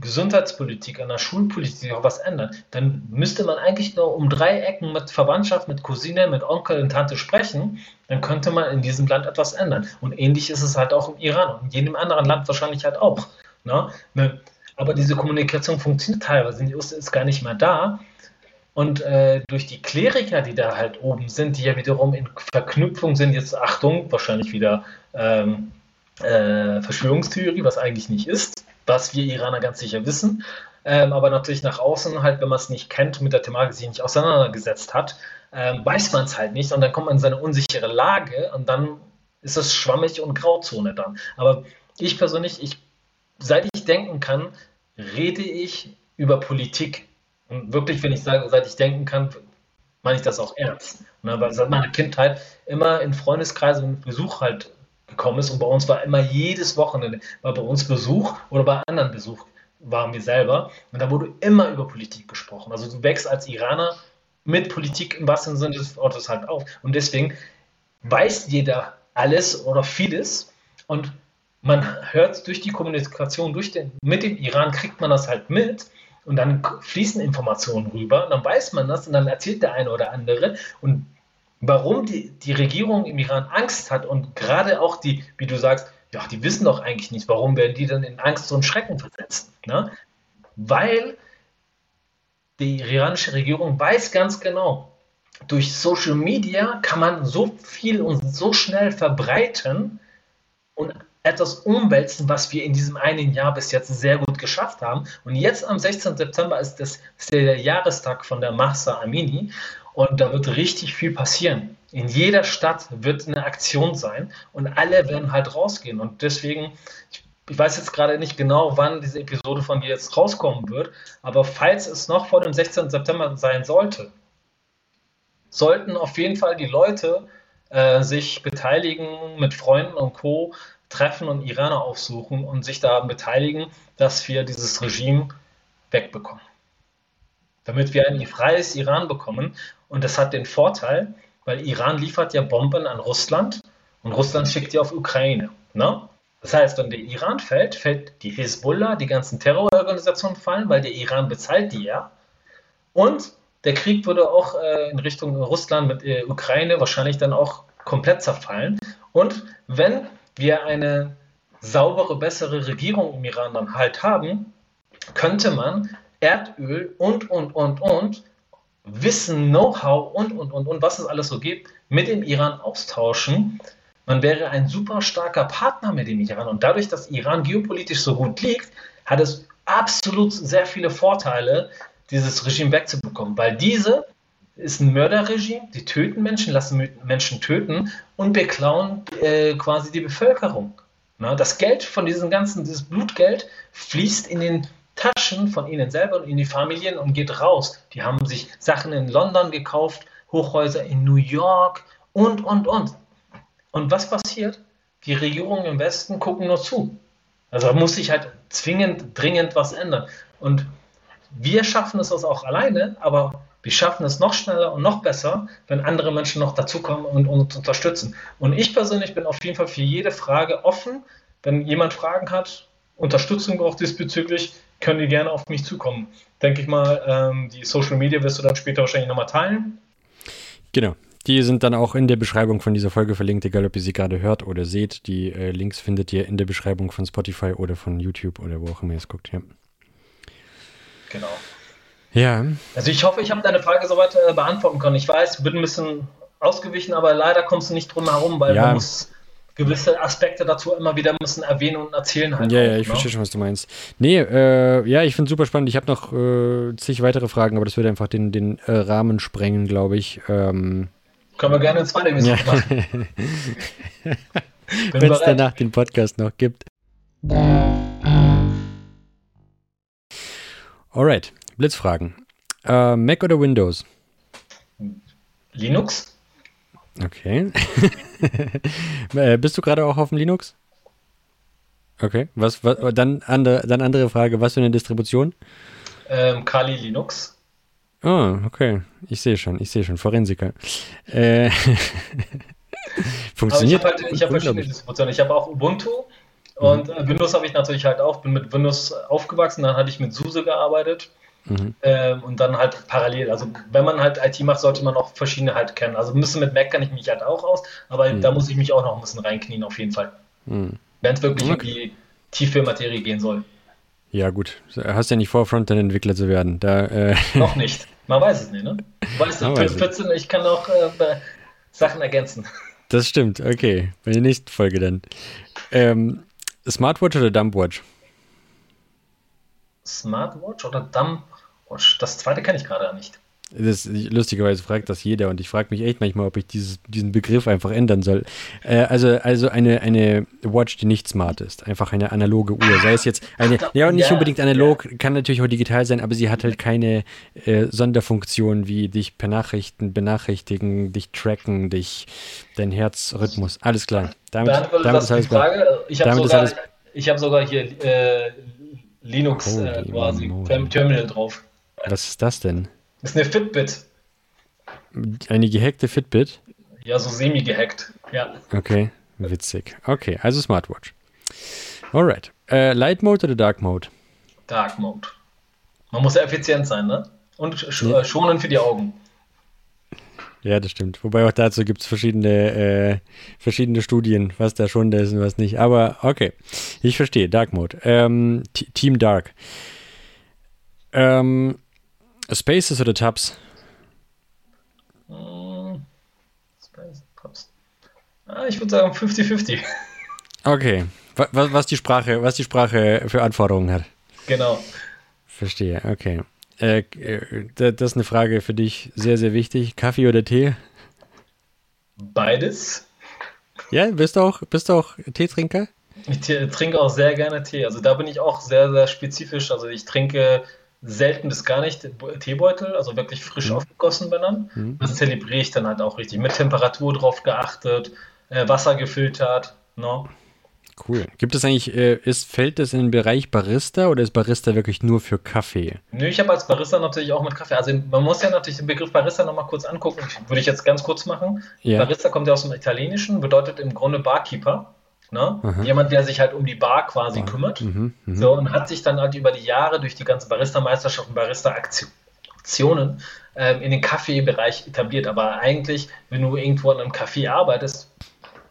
Gesundheitspolitik, an der Schulpolitik auch was ändern. Dann müsste man eigentlich nur um drei Ecken mit Verwandtschaft, mit Cousine, mit Onkel und Tante sprechen. Dann könnte man in diesem Land etwas ändern. Und ähnlich ist es halt auch im Iran und in jedem anderen Land wahrscheinlich halt auch. Ne? ne? Aber diese Kommunikation funktioniert teilweise, die ist gar nicht mehr da. Und äh, durch die Kleriker, die da halt oben sind, die ja wiederum in Verknüpfung sind, jetzt Achtung, wahrscheinlich wieder ähm, äh, Verschwörungstheorie, was eigentlich nicht ist, was wir Iraner ganz sicher wissen, ähm, aber natürlich nach außen halt, wenn man es nicht kennt, mit der Thematik sich nicht auseinandergesetzt hat, ähm, weiß man es halt nicht und dann kommt man in seine unsichere Lage und dann ist es schwammig und Grauzone dann. Aber ich persönlich, ich, seit ich denken kann, rede ich über Politik und wirklich, wenn ich sage, seit ich denken kann, meine ich das auch ernst. Ne? Weil seit meiner Kindheit immer in Freundeskreisen und Besuch halt gekommen ist und bei uns war immer jedes Wochenende, war bei uns Besuch oder bei anderen Besuch waren wir selber und da wurde immer über Politik gesprochen. Also du wächst als Iraner mit Politik im wahrsten Sinne des Wortes halt auf und deswegen weiß jeder alles oder vieles. Und man hört durch die Kommunikation durch den, mit dem Iran, kriegt man das halt mit. Und dann fließen Informationen rüber, und dann weiß man das und dann erzählt der eine oder andere. Und warum die, die Regierung im Iran Angst hat und gerade auch die, wie du sagst, ja, die wissen doch eigentlich nicht, warum werden die dann in Angst und Schrecken versetzt? Ne? Weil die iranische Regierung weiß ganz genau, durch Social Media kann man so viel und so schnell verbreiten und etwas umwälzen, was wir in diesem einen Jahr bis jetzt sehr gut geschafft haben. Und jetzt am 16. September ist, das, ist der Jahrestag von der Mahsa Amini und da wird richtig viel passieren. In jeder Stadt wird eine Aktion sein und alle werden halt rausgehen. Und deswegen, ich, ich weiß jetzt gerade nicht genau, wann diese Episode von dir jetzt rauskommen wird, aber falls es noch vor dem 16. September sein sollte, sollten auf jeden Fall die Leute äh, sich beteiligen mit Freunden und Co treffen und Iraner aufsuchen und sich daran beteiligen, dass wir dieses Regime wegbekommen. Damit wir ein freies Iran bekommen. Und das hat den Vorteil, weil Iran liefert ja Bomben an Russland und Russland schickt die auf Ukraine. Ne? Das heißt, wenn der Iran fällt, fällt die Hezbollah, die ganzen Terrororganisationen fallen, weil der Iran bezahlt die ja. Und der Krieg würde auch äh, in Richtung Russland mit äh, Ukraine wahrscheinlich dann auch komplett zerfallen. Und wenn wir eine saubere, bessere Regierung im Iran dann halt haben, könnte man Erdöl und, und, und, und Wissen, Know-how und, und, und, und was es alles so gibt, mit dem Iran austauschen. Man wäre ein super starker Partner mit dem Iran. Und dadurch, dass Iran geopolitisch so gut liegt, hat es absolut sehr viele Vorteile, dieses Regime wegzubekommen, weil diese ist ein Mörderregime, die töten Menschen, lassen Menschen töten und beklauen äh, quasi die Bevölkerung. Na, das Geld von diesem ganzen, dieses Blutgeld fließt in den Taschen von ihnen selber und in die Familien und geht raus. Die haben sich Sachen in London gekauft, Hochhäuser in New York und, und, und. Und was passiert? Die Regierungen im Westen gucken nur zu. Also da muss sich halt zwingend, dringend was ändern. Und wir schaffen es auch alleine, aber wir schaffen es noch schneller und noch besser, wenn andere Menschen noch dazukommen und uns unterstützen. Und ich persönlich bin auf jeden Fall für jede Frage offen. Wenn jemand Fragen hat, Unterstützung braucht diesbezüglich, können die gerne auf mich zukommen. Denke ich mal, ähm, die Social Media wirst du dann später wahrscheinlich nochmal teilen. Genau. Die sind dann auch in der Beschreibung von dieser Folge verlinkt, egal ob ihr sie gerade hört oder seht. Die äh, Links findet ihr in der Beschreibung von Spotify oder von YouTube oder wo auch immer ihr es guckt. Ja. Genau. Ja. Also ich hoffe, ich habe deine Frage soweit äh, beantworten können. Ich weiß, bin ein bisschen ausgewichen, aber leider kommst du nicht drum herum, weil ja. man muss gewisse Aspekte dazu immer wieder müssen erwähnen und erzählen halt. Ja, auch, ja, ich ne? verstehe schon, was du meinst. Nee, äh, ja, ich finde es super spannend. Ich habe noch äh, zig weitere Fragen, aber das würde einfach den, den äh, Rahmen sprengen, glaube ich. Ähm, Können wir gerne eine zweite Emission ja. machen. *laughs* Wenn es danach den Podcast noch gibt. Alright. Blitzfragen. Äh, Mac oder Windows? Linux. Okay. *laughs* äh, bist du gerade auch auf dem Linux? Okay. Was, was, dann, andere, dann andere Frage. Was für eine Distribution? Ähm, Kali Linux. Oh, okay. Ich sehe schon, ich sehe schon. Forensiker. Äh, *laughs* funktioniert. Aber ich habe halt, hab verschiedene Distributionen. Ich habe auch Ubuntu und mhm. Windows habe ich natürlich halt auch. Bin mit Windows aufgewachsen, dann hatte ich mit SUSE gearbeitet. Mhm. Ähm, und dann halt parallel. Also wenn man halt IT macht, sollte man auch verschiedene halt kennen. Also ein bisschen mit Mac kann ich mich halt auch aus, aber mhm. da muss ich mich auch noch ein bisschen reinknien auf jeden Fall. Mhm. Wenn es wirklich okay. in die tiefe Materie gehen soll. Ja gut, hast ja nicht vor, Frontend-Entwickler zu werden. Da, äh *laughs* noch nicht. Man weiß es nicht, ne? Du weißt, ich bin 14, ich kann auch äh, Sachen ergänzen. *laughs* Das stimmt, okay. Bei der nächsten Folge dann. Ähm, Smartwatch oder Dumpwatch? Smartwatch oder Dump das zweite kenne ich gerade nicht. Das, lustigerweise fragt das jeder und ich frage mich echt manchmal, ob ich dieses, diesen Begriff einfach ändern soll. Äh, also also eine, eine Watch, die nicht smart ist, einfach eine analoge Uhr. Sei es jetzt eine, ja, nicht ja, unbedingt analog, ja. kann natürlich auch digital sein, aber sie hat halt keine äh, Sonderfunktion wie dich benachrichten, benachrichtigen, dich tracken, dich, dein Herzrhythmus. Alles klar. Damit, damit ist alles Frage. Ich habe sogar, hab sogar hier äh, Linux äh, quasi Terminal drauf. Was ist das denn? Das ist eine Fitbit. Eine gehackte Fitbit? Ja, so semi-gehackt, ja. Okay. Witzig. Okay, also Smartwatch. Alright. Äh, Light Mode oder Dark Mode? Dark Mode. Man muss ja effizient sein, ne? Und sch ja. Äh, schonen für die Augen. Ja, das stimmt. Wobei auch dazu gibt es verschiedene, äh, verschiedene Studien, was da schon da ist und was nicht. Aber okay, ich verstehe. Dark Mode. Ähm, Team Dark. Ähm, Spaces oder Tabs? Hm, Spaces, Tabs. Ah, ich würde sagen 50-50. Okay. Was, was, die Sprache, was die Sprache für Anforderungen hat. Genau. Verstehe, okay. Äh, äh das ist eine Frage für dich sehr, sehr wichtig. Kaffee oder Tee? Beides. Ja, bist du auch, bist du auch Teetrinker? Ich trinke auch sehr gerne Tee. Also da bin ich auch sehr, sehr spezifisch. Also ich trinke selten bis gar nicht Teebeutel, also wirklich frisch mhm. aufgegossen dann. Mhm. Das zelebriere ich dann halt auch richtig. Mit Temperatur drauf geachtet, äh, Wasser gefiltert. No? Cool. Gibt es eigentlich, äh, ist, fällt das in den Bereich Barista oder ist Barista wirklich nur für Kaffee? Nö, ich habe als Barista natürlich auch mit Kaffee. Also man muss ja natürlich den Begriff Barista nochmal kurz angucken. Würde ich jetzt ganz kurz machen. Ja. Barista kommt ja aus dem Italienischen, bedeutet im Grunde Barkeeper. Ne? Jemand, der sich halt um die Bar quasi Bar. kümmert. Mhm, mh. So, und hat sich dann halt über die Jahre durch die ganzen Barista-Meisterschaften, Barista-Aktionen ähm, in den Kaffeebereich etabliert. Aber eigentlich, wenn du irgendwo in einem Café arbeitest,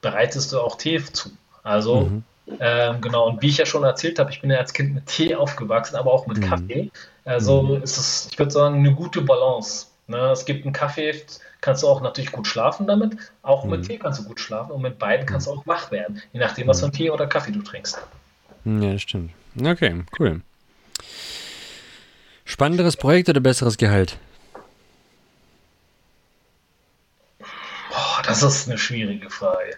bereitest du auch Tee zu. Also, mhm. ähm, genau, und wie ich ja schon erzählt habe, ich bin ja als Kind mit Tee aufgewachsen, aber auch mit mhm. Kaffee. Also mhm. ist es, ich würde sagen, eine gute Balance. Ne? Es gibt einen Kaffee, kannst du auch natürlich gut schlafen damit. Auch mit mhm. Tee kannst du gut schlafen und mit beiden kannst du auch wach werden, je nachdem, was für einen Tee oder Kaffee du trinkst. Ja, stimmt. Okay, cool. Spannenderes Projekt oder besseres Gehalt? Boah, das ist eine schwierige Frage.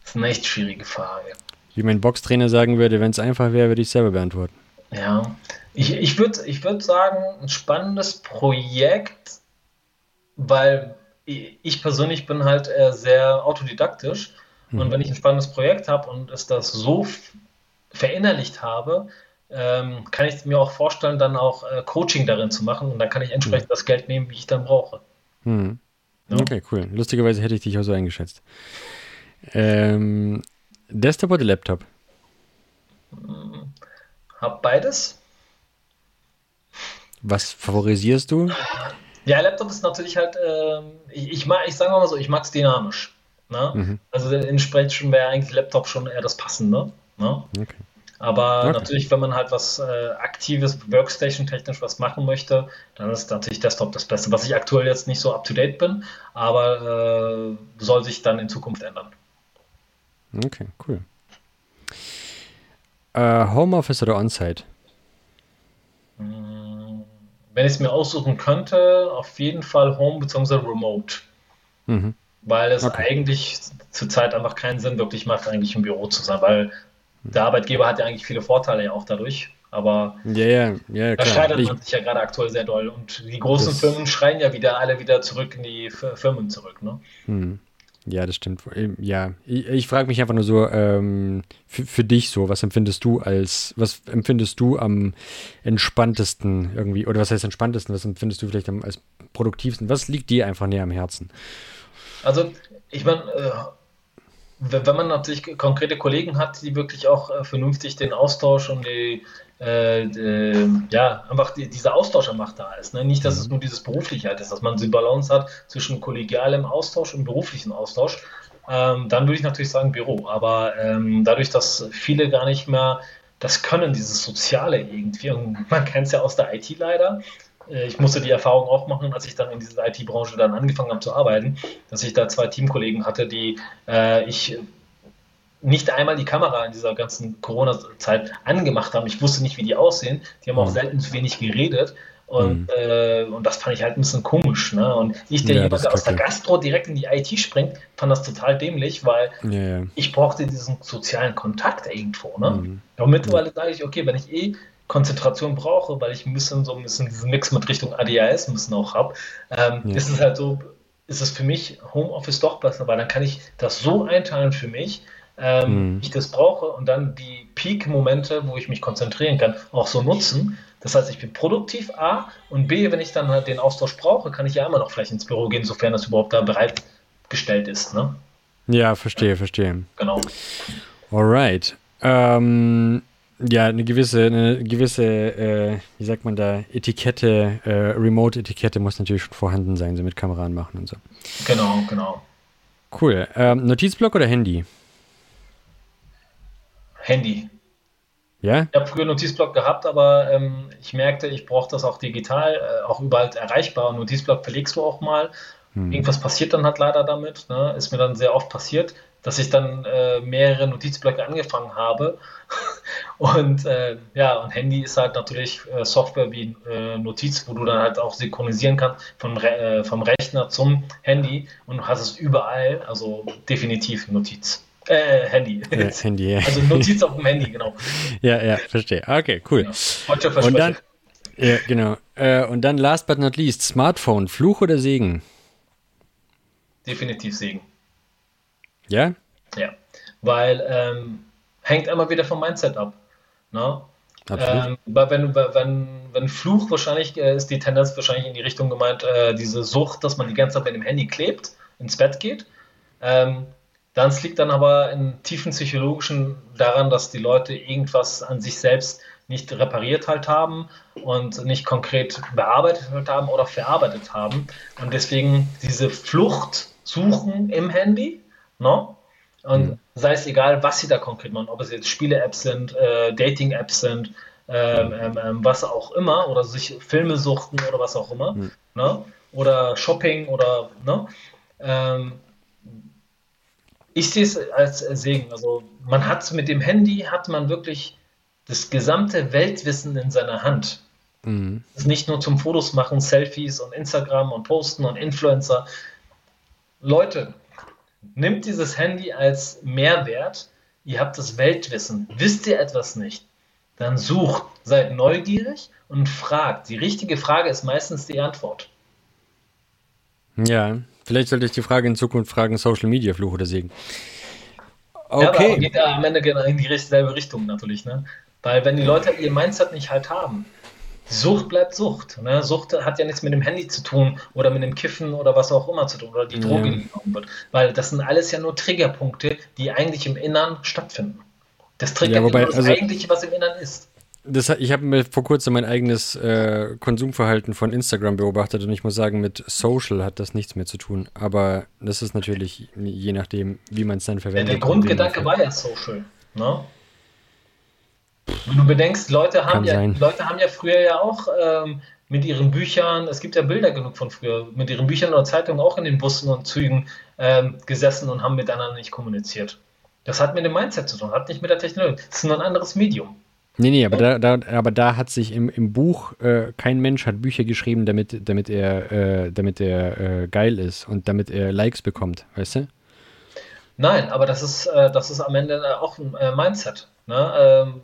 Das ist eine echt schwierige Frage. Wie mein Boxtrainer sagen würde, wenn es einfach wäre, würde ich selber beantworten. Ja, ich, ich würde ich würd sagen, ein spannendes Projekt, weil ich persönlich bin halt äh, sehr autodidaktisch. Hm. Und wenn ich ein spannendes Projekt habe und es das so verinnerlicht habe, ähm, kann ich mir auch vorstellen, dann auch äh, Coaching darin zu machen und dann kann ich entsprechend hm. das Geld nehmen, wie ich dann brauche. Hm. Ja? Okay, cool. Lustigerweise hätte ich dich auch so eingeschätzt. Ähm, Desktop oder Laptop? Hab beides. Was favorisierst du? *laughs* Ja, Laptop ist natürlich halt, äh, ich, ich, mag, ich sage mal so, ich mag es dynamisch. Ne? Mhm. Also entsprechend wäre eigentlich Laptop schon eher das Passende. Ne? Okay. Aber okay. natürlich, wenn man halt was äh, Aktives, Workstation-technisch was machen möchte, dann ist natürlich Desktop das Beste, was ich aktuell jetzt nicht so up-to-date bin, aber äh, soll sich dann in Zukunft ändern. Okay, cool. Äh, Homeoffice oder On-Site? Hm, wenn ich es mir aussuchen könnte, auf jeden Fall Home bzw. Remote. Mhm. Weil es okay. eigentlich zurzeit einfach keinen Sinn wirklich macht, eigentlich im Büro zu sein, weil der Arbeitgeber hat ja eigentlich viele Vorteile ja auch dadurch. Aber ja, ja, ja, da scheitert man sich ja gerade aktuell sehr doll. Und die großen Firmen schreien ja wieder alle wieder zurück in die Firmen zurück. Ne? Hm. Ja, das stimmt. Ähm, ja, ich, ich frage mich einfach nur so, ähm, für, für, dich so, was empfindest du als, was empfindest du am entspanntesten irgendwie, oder was heißt entspanntesten, was empfindest du vielleicht am, als produktivsten? Was liegt dir einfach näher am Herzen? Also, ich meine, äh, wenn man natürlich konkrete Kollegen hat, die wirklich auch äh, vernünftig den Austausch und die, äh, äh, ja, einfach die, dieser Austausch einfach da ist. Ne? Nicht, dass es mhm. nur dieses berufliche halt ist, dass man die Balance hat zwischen kollegialem Austausch und beruflichen Austausch. Ähm, dann würde ich natürlich sagen Büro. Aber ähm, dadurch, dass viele gar nicht mehr das können, dieses Soziale irgendwie, und *laughs* man kennt es ja aus der IT leider, äh, ich musste die Erfahrung auch machen, als ich dann in dieser IT-Branche dann angefangen habe zu arbeiten, dass ich da zwei Teamkollegen hatte, die äh, ich nicht einmal die Kamera in dieser ganzen Corona-Zeit angemacht haben. Ich wusste nicht, wie die aussehen. Die haben auch mhm. selten zu wenig geredet. Und, mhm. äh, und das fand ich halt ein bisschen komisch. Ne? Und ich, der ja, jemand, der aus der Gastro direkt in die IT springt, fand das total dämlich, weil ja, ja. ich brauchte diesen sozialen Kontakt irgendwo. Ne? Mhm. Aber mittlerweile sage ich, okay, wenn ich eh Konzentration brauche, weil ich ein bisschen so ein bisschen diesen Mix mit Richtung ADHS ein bisschen auch habe, ähm, ist es halt so, ist es für mich Homeoffice doch besser, weil dann kann ich das so einteilen für mich, ähm, mhm. ich das brauche und dann die Peak-Momente, wo ich mich konzentrieren kann, auch so nutzen. Das heißt, ich bin produktiv A und B, wenn ich dann halt den Austausch brauche, kann ich ja immer noch vielleicht ins Büro gehen, sofern das überhaupt da bereitgestellt ist. Ne? Ja, verstehe, verstehe. Genau. Alright. Ähm, ja, eine gewisse, eine gewisse, äh, wie sagt man da, Etikette, äh, Remote-Etikette muss natürlich schon vorhanden sein, so mit Kamera anmachen und so. Genau, genau. Cool. Ähm, Notizblock oder Handy? Handy. Ja? Ich habe früher Notizblock gehabt, aber ähm, ich merkte, ich brauche das auch digital, äh, auch überall erreichbar. Und Notizblock verlegst du auch mal. Hm. Irgendwas passiert dann halt leider damit. Ne? Ist mir dann sehr oft passiert, dass ich dann äh, mehrere Notizblöcke angefangen habe. *laughs* und äh, ja, und Handy ist halt natürlich äh, Software wie äh, Notiz, wo du dann halt auch synchronisieren kannst vom, Re äh, vom Rechner zum Handy und du hast es überall, also definitiv Notiz. Äh, Handy. Ja, Handy. Also Notiz auf dem Handy, genau. *laughs* Ja, ja, verstehe. Okay, cool. Genau. Und dann, ja, genau. Äh, und dann last but not least, Smartphone, Fluch oder Segen? Definitiv Segen. Ja? Ja, weil ähm, hängt immer wieder vom Mindset ab. Ne? Ähm, weil wenn, wenn, wenn Fluch wahrscheinlich äh, ist die Tendenz wahrscheinlich in die Richtung gemeint, äh, diese Sucht, dass man die ganze Zeit mit dem Handy klebt, ins Bett geht. Ähm, dann liegt dann aber in tiefen psychologischen daran, dass die Leute irgendwas an sich selbst nicht repariert halt haben und nicht konkret bearbeitet halt haben oder verarbeitet haben. Und deswegen diese Flucht suchen im Handy, ne? Und mhm. sei es egal, was sie da konkret machen, ob es jetzt Spiele-Apps sind, äh, Dating-Apps sind, ähm, ähm, ähm, was auch immer, oder sich Filme suchten oder was auch immer, mhm. ne? oder Shopping oder ne? Ich sehe es als Segen. Also man hat mit dem Handy hat man wirklich das gesamte Weltwissen in seiner Hand. Mhm. Ist nicht nur zum Fotos machen, Selfies und Instagram und Posten und Influencer. Leute, nimmt dieses Handy als Mehrwert. Ihr habt das Weltwissen. Wisst ihr etwas nicht? Dann sucht, seid neugierig und fragt. Die richtige Frage ist meistens die Antwort. Ja, Vielleicht sollte ich die Frage in Zukunft fragen, Social Media Fluch oder Segen. Okay. Ja, aber geht ja am Ende in die selbe Richtung natürlich, ne? Weil wenn die Leute ihr Mindset nicht halt haben, Sucht bleibt Sucht. Ne? Sucht hat ja nichts mit dem Handy zu tun oder mit dem Kiffen oder was auch immer zu tun oder die Droge, ja. die genommen wird. Weil das sind alles ja nur Triggerpunkte, die eigentlich im Innern stattfinden. Das triggert ja, wobei, das also, Eigentliche, was im Innern ist. Das, ich habe mir vor kurzem mein eigenes äh, Konsumverhalten von Instagram beobachtet und ich muss sagen, mit Social hat das nichts mehr zu tun. Aber das ist natürlich je nachdem, wie man es dann verwendet. Ja, der Grundgedanke war ja Social. Ne? Wenn du bedenkst, Leute haben, ja, Leute haben ja früher ja auch ähm, mit ihren Büchern, es gibt ja Bilder genug von früher, mit ihren Büchern oder Zeitungen auch in den Bussen und Zügen ähm, gesessen und haben miteinander nicht kommuniziert. Das hat mit dem Mindset zu tun, hat nicht mit der Technologie. Das ist nur ein anderes Medium. Nee, nee, aber da, da, aber da hat sich im, im Buch, äh, kein Mensch hat Bücher geschrieben, damit, damit er, äh, damit er äh, geil ist und damit er Likes bekommt, weißt du? Nein, aber das ist, äh, das ist am Ende auch ein äh, Mindset. Ne? Ähm,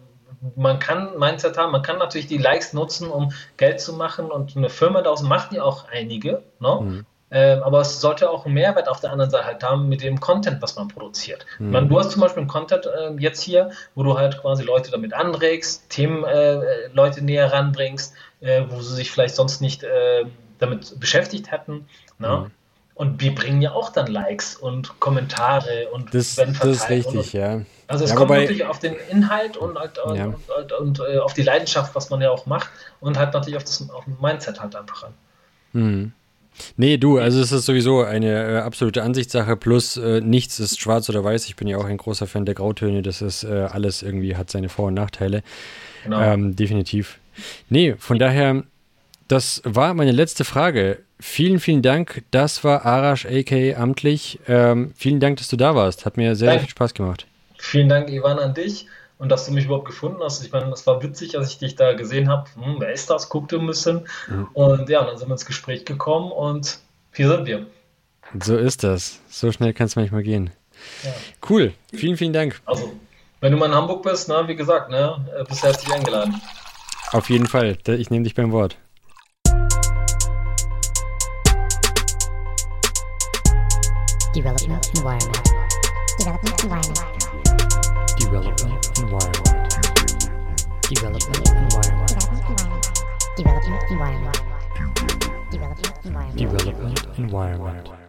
man kann Mindset haben, man kann natürlich die Likes nutzen, um Geld zu machen und eine Firma daraus macht ja auch einige. Ne? Mhm. Ähm, aber es sollte auch einen Mehrwert auf der anderen Seite halt haben mit dem Content, was man produziert. Mhm. Man, du hast zum Beispiel einen Content äh, jetzt hier, wo du halt quasi Leute damit anregst, Themen äh, Leute näher ranbringst, äh, wo sie sich vielleicht sonst nicht äh, damit beschäftigt hätten. Ne? Mhm. Und wir bringen ja auch dann Likes und Kommentare und das, werden verteilt. Das ist richtig, und, ja. Also es ja, kommt wobei, natürlich auf den Inhalt und, und, ja. und, und äh, auf die Leidenschaft, was man ja auch macht und halt natürlich auf das auf Mindset halt einfach an. Mhm. Nee, du, also es ist sowieso eine äh, absolute Ansichtssache, plus äh, nichts ist schwarz oder weiß. Ich bin ja auch ein großer Fan der Grautöne, das ist äh, alles irgendwie hat seine Vor- und Nachteile. Genau. Ähm, definitiv. Nee, von daher, das war meine letzte Frage. Vielen, vielen Dank. Das war Arash AK amtlich. Ähm, vielen Dank, dass du da warst. Hat mir sehr, sehr viel Spaß gemacht. Vielen Dank, Ivan, an dich und dass du mich überhaupt gefunden hast. Ich meine, es war witzig, als ich dich da gesehen habe. Hm, wer ist das? Guckte ein bisschen. Mhm. Und ja, dann sind wir ins Gespräch gekommen und hier sind wir. So ist das. So schnell kann es manchmal gehen. Ja. Cool. Vielen, vielen Dank. Also, wenn du mal in Hamburg bist, na, wie gesagt, ne, äh, bist du herzlich eingeladen. Auf jeden Fall. Ich nehme dich beim Wort. Development Environment. Development Environment. Development environment. Development environment. Development environment. Development environment. Development environment.